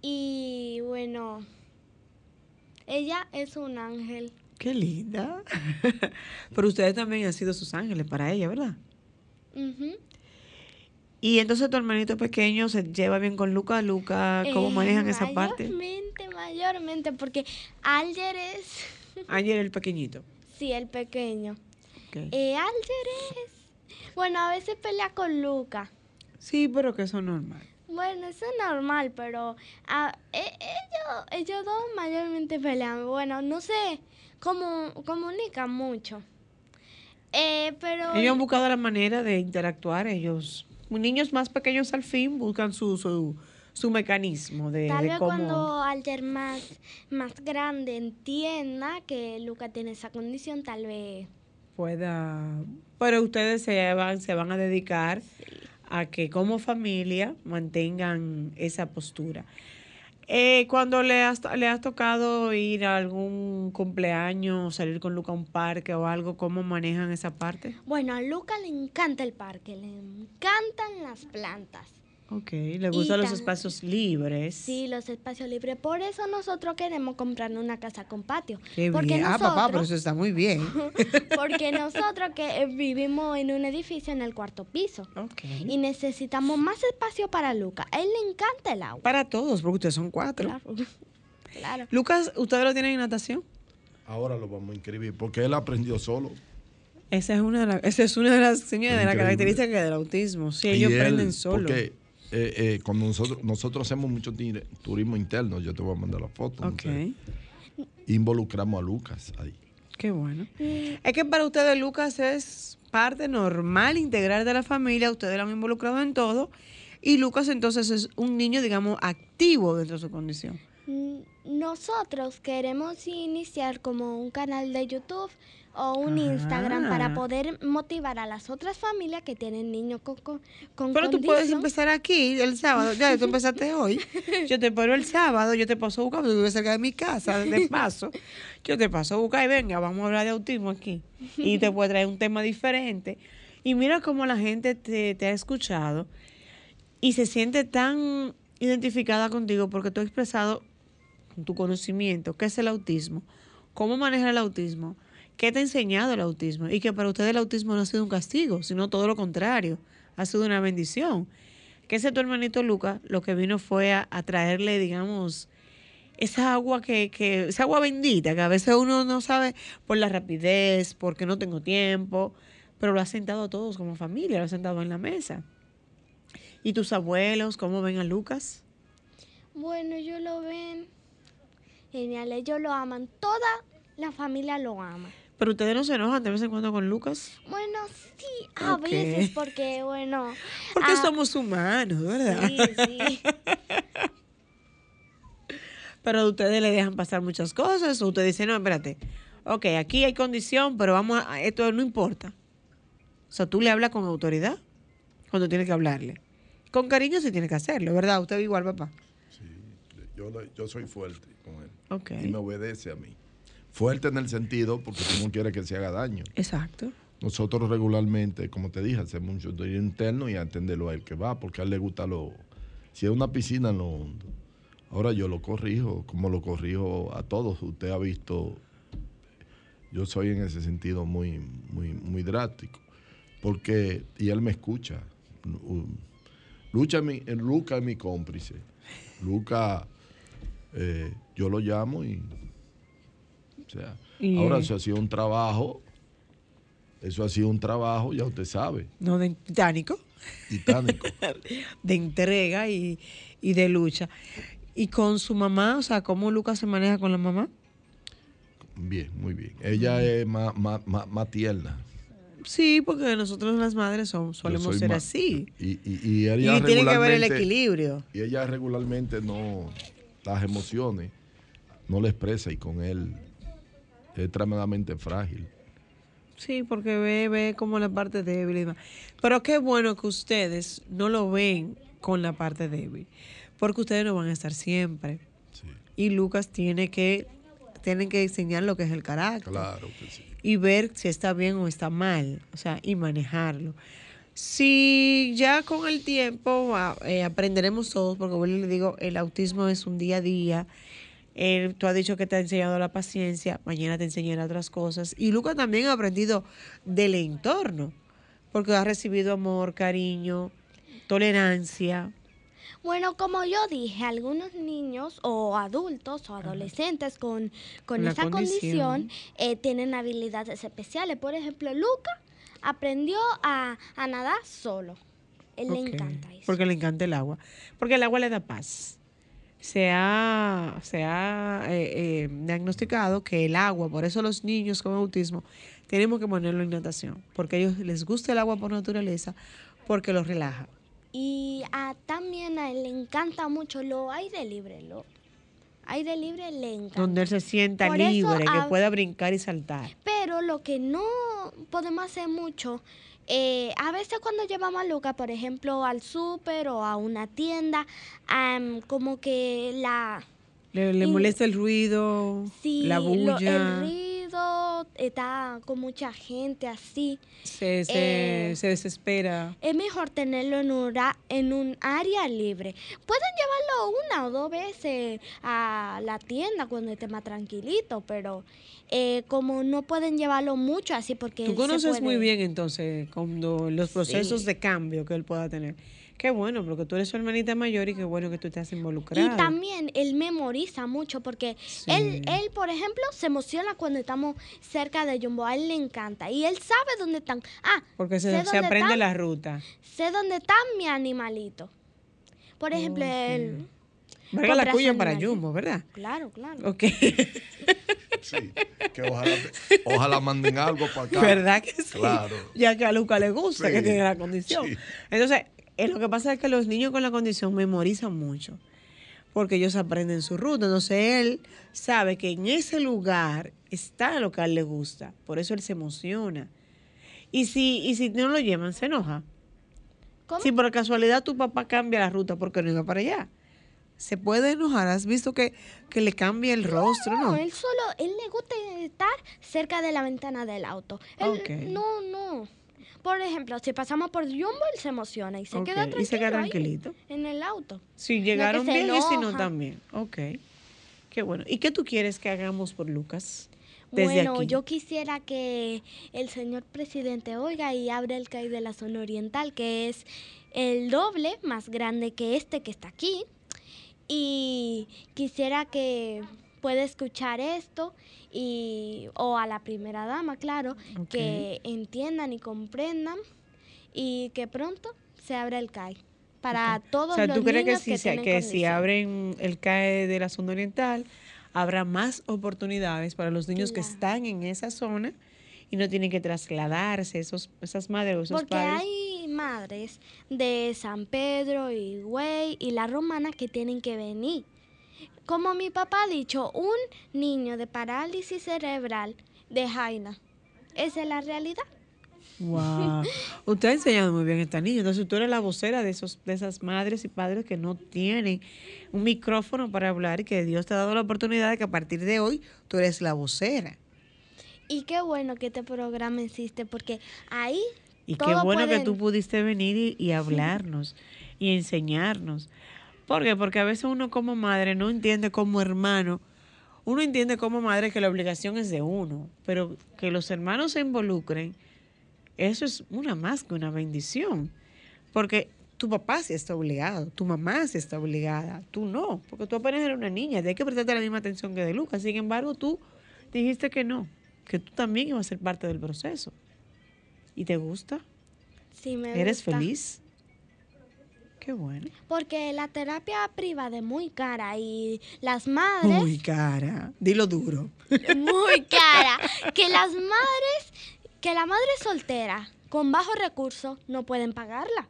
y bueno, ella es un ángel. Qué linda. Pero ustedes también han sido sus ángeles para ella, ¿verdad? Ujú. Y entonces tu hermanito pequeño se lleva bien con Luca. Luca, ¿cómo Eh, manejan esa parte? Mayormente, mayormente, porque Alger es, Ayer el pequeñito. sí, el pequeño. Ok. Eh, Alger es, bueno, a veces pelea con Luca. Sí, pero que eso es normal. Bueno, eso es normal, pero ah, e- ellos, ellos dos mayormente pelean. Bueno, no sé, como, comunican mucho. Eh, pero Ellos han buscado la manera de interactuar. Ellos, niños más pequeños al fin, buscan su, su, su mecanismo de, tal de vez cómo... cuando Alter más, más grande entienda que Luca tiene esa condición, tal vez... pueda. Pero ustedes se van, se van a dedicar a que como familia mantengan esa postura. Eh, cuando le has, le has tocado ir a algún cumpleaños, salir con Luca a un parque o algo, ¿cómo manejan esa parte? Bueno, a Luca le encanta el parque, le encantan las plantas. Ok, le gustan los espacios libres. Sí, los espacios libres. Por eso nosotros queremos comprarnos una casa con patio. Qué porque bien. Ah, papá, pero eso está muy bien. Porque nosotros que eh, vivimos en un edificio en el cuarto piso Ok. y necesitamos más espacio para Luca. A él le encanta el agua. Para todos, porque ustedes son cuatro. Claro. Claro. Lucas, ¿ustedes lo tienen en natación? Ahora lo vamos a inscribir porque él aprendió solo. Esa es una de, las- esa es una de las señales de las Increíble. características del autismo. Sí, Y ellos él, aprenden solo. Porque eh, eh, cuando nosotros, nosotros hacemos mucho turismo interno, yo te voy a mandar la foto. Ok, entonces, involucramos a Lucas ahí. qué bueno. Es que para ustedes Lucas es parte normal, integral de la familia. Ustedes lo han involucrado en todo. Y Lucas entonces es un niño, digamos, activo dentro de su condición. Mm, Nosotros queremos iniciar como un canal de YouTube o un Instagram para poder motivar a las otras familias que tienen niños con, con, Pero tú puedes empezar aquí el sábado. Ya, tú empezaste hoy. Yo te paro el sábado, yo te paso a buscar, porque tú vives cerca de mi casa, de paso. Yo te paso a buscar y venga, vamos a hablar de autismo aquí. Y te puedo traer un tema diferente. Y mira cómo la gente te, te ha escuchado y se siente tan identificada contigo porque tú has expresado tu conocimiento qué es el autismo, cómo manejar el autismo, qué te ha enseñado el autismo y que para ustedes el autismo no ha sido un castigo, sino todo lo contrario, ha sido una bendición. Que ese tu hermanito Lucas lo que vino fue a, a traerle, digamos, esa agua que, que, esa agua bendita, que a veces uno no sabe por la rapidez, porque no tengo tiempo, pero lo ha sentado a todos como familia, lo ha sentado en la mesa. ¿Y tus abuelos cómo ven a Lucas? Bueno, ellos lo ven genial, ellos lo aman, toda la familia lo ama. Pero ustedes no se enojan de vez en cuando con Lucas. Bueno, sí, a veces, porque bueno. Porque ah, somos humanos, ¿verdad? Sí, sí. Pero ustedes le dejan pasar muchas cosas. O ustedes dicen, no, espérate. Ok, aquí hay condición, pero vamos a. Esto no importa. O sea, tú le hablas con autoridad cuando tienes que hablarle. Con cariño se tiene que hacerlo, ¿verdad? Usted igual, papá. Yo, lo- yo soy fuerte con él. Ok. Y me obedece a mí. Fuerte en el sentido porque tú no quieres que se haga daño. Exacto. Nosotros regularmente, como te dije, hacemos un estudio interno y atenderlo a él que va, porque a él le gusta lo... Si es una piscina, en lo hondo. Ahora yo lo corrijo, como lo corrijo a todos. Usted ha visto, yo soy en ese sentido muy, muy, muy drástico, porque, y él me escucha. Lucha mi, Luca es mi cómplice. Luca, eh, yo lo llamo y, sea, Y- ahora eso ha sido un trabajo, eso ha sido un trabajo, ya usted sabe, No de titánico, titánico. de entrega y, y de lucha. Y con su mamá, o sea, ¿cómo Lucas se maneja con la mamá? Bien, muy bien. Ella es más, más, más, más tierna. Sí, porque nosotros las madres son, solemos ser así. Y, y, y Y ella tiene que haber el equilibrio. Y ella regularmente no, las emociones no le expresa y con él es tremendamente frágil. Sí, porque ve, ve como la parte débil y demás. Pero qué bueno que ustedes no lo ven con la parte débil, porque ustedes no van a estar siempre. Y Lucas tiene que, tienen que enseñar lo que es el carácter. Claro que sí. Y ver si está bien o está mal, o sea, y manejarlo. Si ya con el tiempo a- eh, aprenderemos todos, porque bueno, le digo, el autismo es un día a día. Tú has dicho que te ha enseñado la paciencia, mañana te enseñará otras cosas. Y Lucas también ha aprendido del entorno, porque ha recibido amor, cariño, tolerancia. Bueno, como yo dije, algunos niños o adultos o adolescentes con, con La esa condición. condición, eh, tienen habilidades especiales. Por ejemplo, Luca aprendió a, a nadar solo. Él le encanta eso. Porque le encanta el agua. Porque el agua le da paz. Se ha, se ha eh, eh, diagnosticado que el agua, por eso los niños con autismo, tenemos que ponerlo en natación. Porque a ellos les gusta el agua por naturaleza, porque los relaja. Y a- también a él le encanta mucho lo aire libre. Lo aire libre le encanta. Donde él se sienta Por eso, libre, que a- pueda brincar y saltar. Pero lo que no podemos hacer mucho, eh, a veces cuando llevamos a Luca, por ejemplo, al súper o a una tienda, como que la, Le, molesta el ruido, sí, la lo- bulla. el está con mucha gente así. se, se, eh, se desespera. Es mejor tenerlo en un, en un área libre. Pueden llevarlo una o dos veces a la tienda cuando esté más tranquilito, pero eh, como no pueden llevarlo mucho así porque Tú conoces muy bien entonces cuando los procesos Sí. de cambio que él pueda tener. Qué bueno, porque tú eres su hermanita mayor y qué bueno que tú estás involucrado. Y también él memoriza mucho porque Sí. él, él, por ejemplo, se emociona cuando estamos cerca de Jumbo. A él le encanta. Y él sabe dónde están. Ah, porque se, se aprende están, la ruta. Sé dónde está mi animalito. Por ejemplo, él... Valga la cuya para. Jumbo, ¿verdad? Claro, claro. Ok. Sí, que ojalá, ojalá manden algo para acá. ¿Verdad que sí? Claro. Ya que a Luca le gusta, Sí, que tiene la condición. sí. Entonces, eh, lo que pasa es que los niños con la condición memorizan mucho. porque ellos aprenden su ruta. Entonces él sabe que en ese lugar está lo que a él le gusta, por eso él se emociona. Y si, y si no lo llevan, se enoja. ¿Cómo? Si por casualidad tu papá cambia la ruta porque no iba para allá, se puede enojar. ¿Has visto que, que le cambia el rostro? No, No, él solo, él le gusta estar cerca de la ventana del auto. Él, Ok. No, no. Por ejemplo, si pasamos por Jumbo, él se emociona y se queda tranquilo. y se queda ahí, tranquilito. en el auto. Si llegaron bien y si no también. Ok. Qué bueno. ¿Y qué tú quieres que hagamos por Lucas? Desde bueno, aquí. yo quisiera que el señor presidente oiga y abra el CAI de la zona oriental, que es el doble más grande que este que está aquí. Y quisiera que pueda escuchar esto y o a la primera dama, claro, que entiendan y comprendan y que pronto se abra el CAI para todos O sea, los ¿tú crees que, niños si, que, se- que si abren el CAE de la zona oriental, habrá más oportunidades para los niños que están en esa zona y no tienen que trasladarse, esos, esas madres o esos Porque padres? hay madres de San Pedro y Güey y la romana que tienen que venir. Como mi papá ha dicho, un niño de parálisis cerebral de Jaina. Esa es la realidad. Wow. Usted ha enseñado muy bien a esta niña. Entonces, tú eres la vocera de, esos, de esas madres y padres que no tienen un micrófono para hablar y que Dios te ha dado la oportunidad de que a partir de hoy tú eres la vocera. Y qué bueno que este programa existe porque ahí Y qué bueno que tú pudiste venir y, y hablarnos y enseñarnos. ¿Por qué? Porque a veces uno como madre no entiende como hermano. Uno entiende como madre que la obligación es de uno, pero que los hermanos se involucren, eso es una más que una bendición. Porque tu papá sí está obligado, tu mamá sí está obligada, tú no, porque tú apenas eres una niña, hay que prestarte la misma atención que de Lucas. Sin embargo, tú dijiste que no, que tú también ibas a ser parte del proceso. ¿Y te gusta? sí me ¿Eres gusta. feliz? Qué bueno. Porque la terapia privada es muy cara y las madres... Muy cara. Dilo duro. muy cara. Que las madres, que la madre soltera con bajos recursos no pueden pagarla.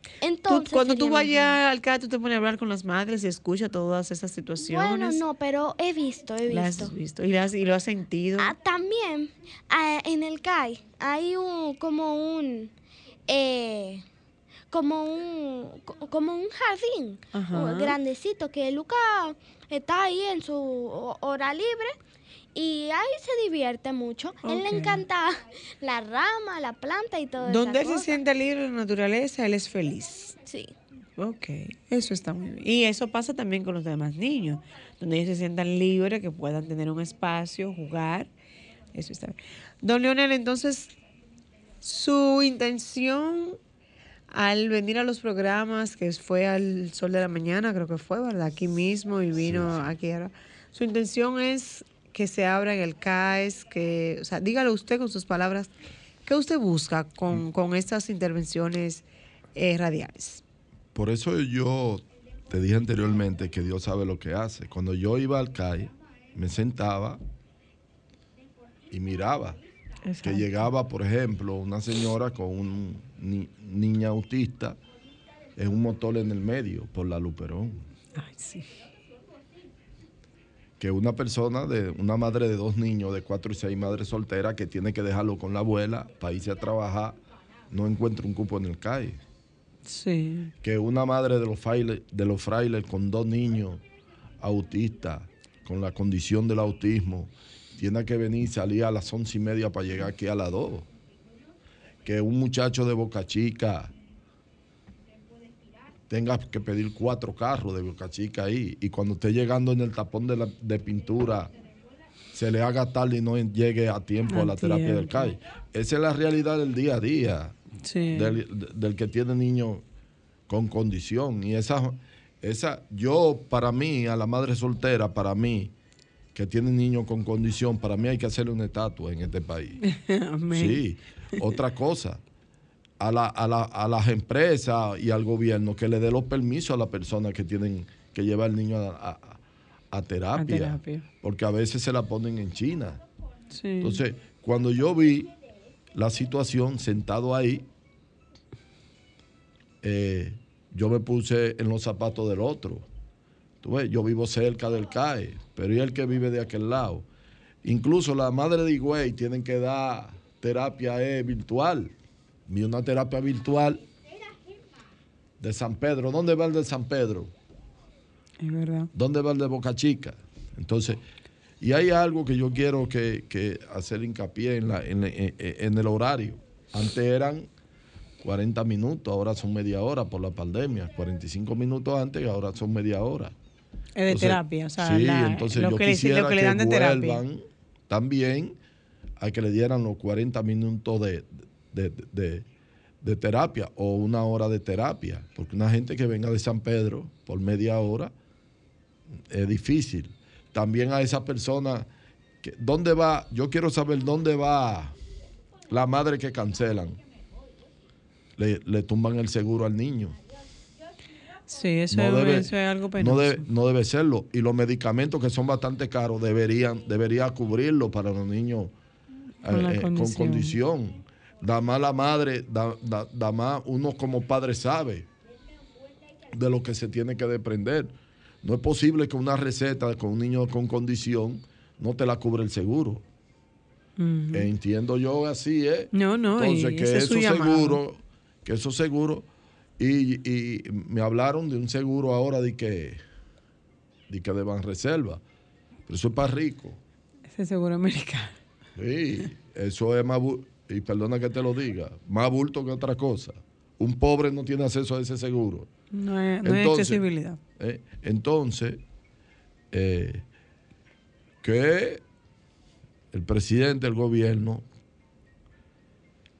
Tú- Entonces, cuando tú vayas al CAE, tú te pones a hablar con las madres y escucha todas esas situaciones. Bueno, no, pero he visto, he Las visto. has visto y, las- y lo has sentido. Ah, también ah, en el CAI hay un como un eh, como un co- como un jardín Ajá. grandecito que Luca está ahí en su ho- hora libre y ahí se divierte mucho. Él le encanta la rama, la planta y todo eso. Donde él se siente libre de la naturaleza, él es feliz. Sí. Ok, eso está muy bien. Y eso pasa también con los demás niños, donde ellos se sientan libres, que puedan tener un espacio, jugar. Eso está bien. Don Leonel, entonces, su intención al venir a los programas, que fue al Sol de la Mañana, creo que fue, ¿verdad? Aquí mismo y vino aquí ahora. Su intención es que se abra en el CAES, que, o sea, dígalo usted con sus palabras, ¿qué usted busca con, con estas intervenciones eh, radiales? Por eso yo te dije anteriormente que Dios sabe lo que hace. Cuando yo iba al CAI, me sentaba y miraba que llegaba, por ejemplo, una señora con un ni- niña autista en un motor en el medio por la Luperón. Ay, sí. Que una persona, de una madre de dos niños, de cuatro y seis, madre soltera, que tiene que dejarlo con la abuela para irse a trabajar, no encuentra un cupo en el CAI. Sí. que una madre de los frailes, de los frailes con dos niños autistas, con la condición del autismo, tiene que venir y salir a las once y media para llegar aquí a las dos. Que un muchacho de Boca Chica tenga que pedir cuatro carros de Boca Chica ahí y cuando esté llegando en el tapón de, la- de pintura se le haga tarde y no llegue a tiempo a, A la terapia del. CAI. Esa es la realidad del día a día Sí. del, del que tiene niños con condición. Y esa, esa, yo, para mí, a la madre soltera, para mí, que tiene niños con condición, para mí hay que hacerle una estatua en este país. Sí, otra cosa. A, la- a la- a las empresas y al gobierno que le dé los permisos a las personas que tienen que llevar al niño a, terapia. Porque a veces se la ponen en China. Sí. Entonces, cuando yo vi la situación sentado ahí, eh, yo me puse en los zapatos del otro. Tú ves, yo vivo cerca del CAE, pero ¿y el que vive de aquel lado? Incluso la madre de Higüey tienen que dar terapia eh, virtual. Vi una terapia virtual de San Pedro. ¿Dónde va el de San Pedro? Es verdad. ¿Dónde va el de Boca Chica? Entonces, y hay algo que yo quiero que, que hacer hincapié en, la, en, en- en el horario. Antes eran 40 minutos, ahora son media hora por la pandemia. 45 minutos antes, ahora son media hora. Es de Entonces, terapia, o sea, sí, la- entonces lo, yo que le, quisiera lo que le dan de terapia. también a que le dieran los 40 minutos de, de, de- de terapia o una hora de terapia, porque una gente que venga de San Pedro por media hora es difícil. También a esa persona, que, ¿dónde va? Yo quiero saber dónde va la madre que cancelan. Le, le tumban el seguro al niño. Sí, eso, No es, debe- eso es algo penoso. No debe, no debe serlo. Y los medicamentos que son bastante caros deberían debería cubrirlo para los niños Con eh, eh, con condición. Da más la madre, da, da- da más uno como padre sabe de lo que se tiene que desprender. No es posible que una receta con un niño con condición no te la cubre el seguro. Ujú. Entiendo yo así, ¿eh? No, no, Entonces, que eso llamado. seguro, que eso seguro, y, y me hablaron de un seguro ahora de que, de que de Banreserva, pero eso es para rico. Ese seguro americano. Sí, eso es más, y perdona que te lo diga, más bulto que otra cosa. Un pobre no tiene acceso a ese seguro. No hay, no hay accesibilidad. Eh, entonces, eh, que el presidente del gobierno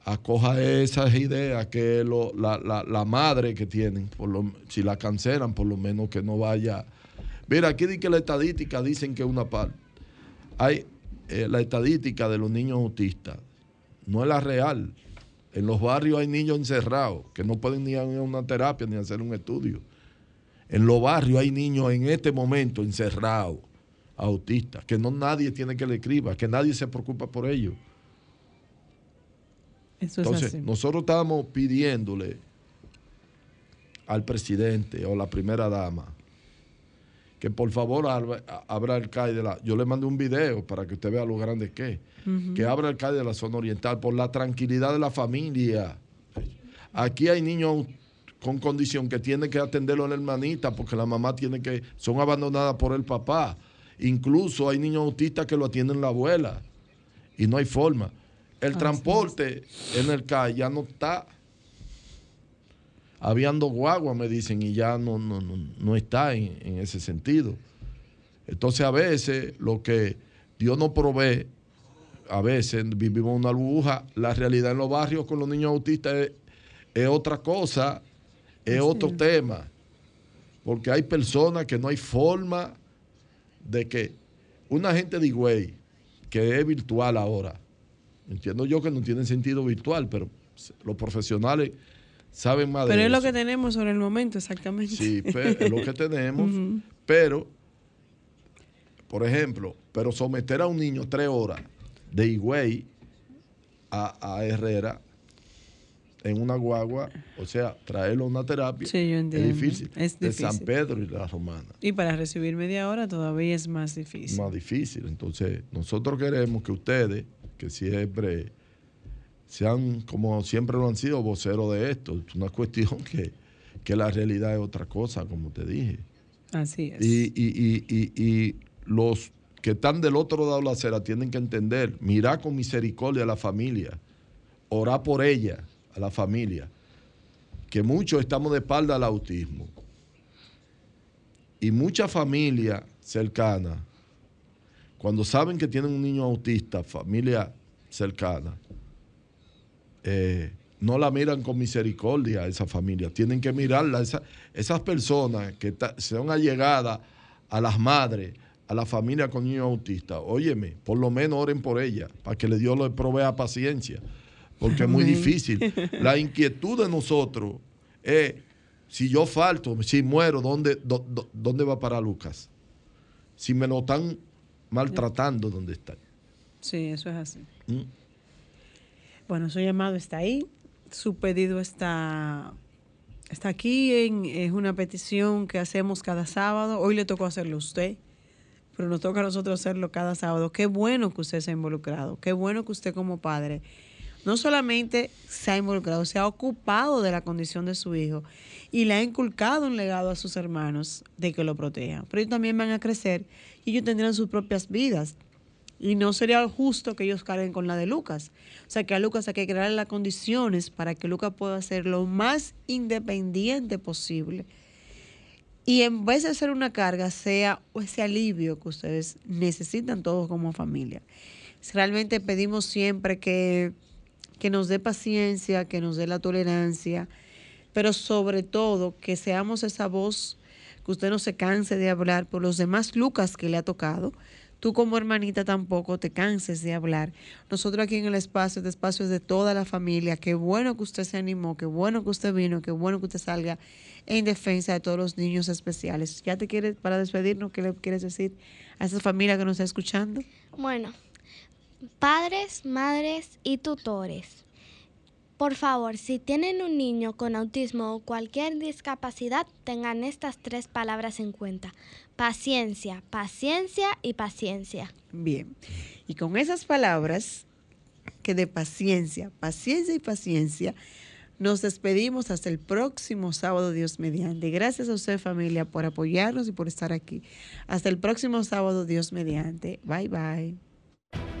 acoja esas ideas que lo- la, la- la madre que tienen, por lo- si la cancelan, por lo menos que no vaya. Mira, aquí di que la estadística dicen que una parte. Hay eh, la estadística de los niños autistas, no es la real. En los barrios hay niños encerrados que no pueden ni ir a una terapia ni hacer un estudio. En los barrios hay niños en este momento encerrados, autistas, que no nadie tiene que le escriba, que nadie se preocupa por ellos. Eso es Entonces, así. nosotros estábamos pidiéndole al presidente o la primera dama que por favor abra, el CAI de la... Yo le mandé un video para que usted vea lo grande que es. Que abra el CAI de la zona oriental por la tranquilidad de la familia. Aquí hay niños con condición que tienen que atenderlo la hermanita porque la mamá tiene que... Son abandonadas por el papá. Incluso hay niños autistas que lo atienden la abuela. Y no hay forma. El transporte en el CAI ya no está habían dos guaguas, me dicen, y ya no, no, no, no está en, en ese sentido. Entonces, a veces, lo que Dios nos provee, a veces vivimos una burbuja, la realidad en los barrios con los niños autistas es, es otra cosa, es otro tema. Porque hay personas que no hay forma de que una gente de Higüey, que es virtual ahora, entiendo yo que no tiene sentido virtual, pero los profesionales saben más de Pero es lo que tenemos sobre el momento, exactamente. Sí, pe- es lo que tenemos, pero, por ejemplo, pero someter a un niño tres horas de Higüey a, a Herrera en una guagua, o sea, traerlo a una terapia, Sí, yo entiendo. es difícil. Es De San difícil. Pedro y la Romana, Y para recibir media hora todavía es más difícil. más difícil. Entonces, nosotros queremos que ustedes, que siempre sean, como siempre lo han sido, voceros de esto. Es una cuestión que, que la realidad es otra cosa, como te dije. Así es. Y, y- y- y- los que están del otro lado de la acera tienen que entender, mirar con misericordia a la familia, orar por ella, a la familia, que muchos estamos de espalda al autismo. Y muchas familias cercanas, cuando saben que tienen un niño autista, familia cercana, eh, no la miran con misericordia a esa familia. Tienen que mirarla. Esa- esas personas que ta- son allegadas a las madres, a la familia con niños autistas, óyeme, por lo menos oren por ella, para que le Dios le provea paciencia, porque es muy difícil. La inquietud de nosotros es, si yo falto, si muero, ¿dónde, dó- dó- ¿dónde va para Lucas? Si me lo están maltratando, ¿dónde está? Sí, eso es así. ¿Mm? Bueno, su llamado está ahí. Su pedido está Está aquí en, es una petición que hacemos cada sábado. Hoy le tocó hacerlo a usted, pero nos toca a nosotros hacerlo cada sábado. Qué bueno que usted se ha involucrado. Qué bueno que usted como padre no solamente se ha involucrado, se ha ocupado de la condición de su hijo y le ha inculcado un legado a sus hermanos de que lo protejan. Pero ellos también van a crecer y ellos tendrán sus propias vidas. Y no sería justo que ellos carguen con la de Lucas. O sea que a Lucas hay que crear las condiciones para que Lucas pueda ser lo más independiente posible. Y en vez de ser una carga, sea ese alivio que ustedes necesitan todos como familia. Realmente pedimos siempre que, que nos dé paciencia, que nos dé la tolerancia, pero sobre todo que seamos esa voz, que usted no se canse de hablar por los demás Lucas que le ha tocado, tú como hermanita tampoco te canses de hablar. Nosotros aquí en el espacio, este espacio es de toda la familia. Qué bueno que usted se animó, qué bueno que usted vino, qué bueno que usted salga en defensa de todos los niños especiales. ¿Ya te quieres, para despedirnos, qué le quieres decir a esa familia que nos está escuchando? Bueno, padres, madres y tutores. Por favor, si tienen un niño con autismo o cualquier discapacidad, tengan estas tres palabras en cuenta. Paciencia, paciencia y paciencia. Bien, y con esas palabras, que de paciencia, paciencia y paciencia, nos despedimos hasta el próximo sábado, Dios mediante. Gracias a usted familia por apoyarnos y por estar aquí. Hasta el próximo sábado, Dios mediante. Bye bye.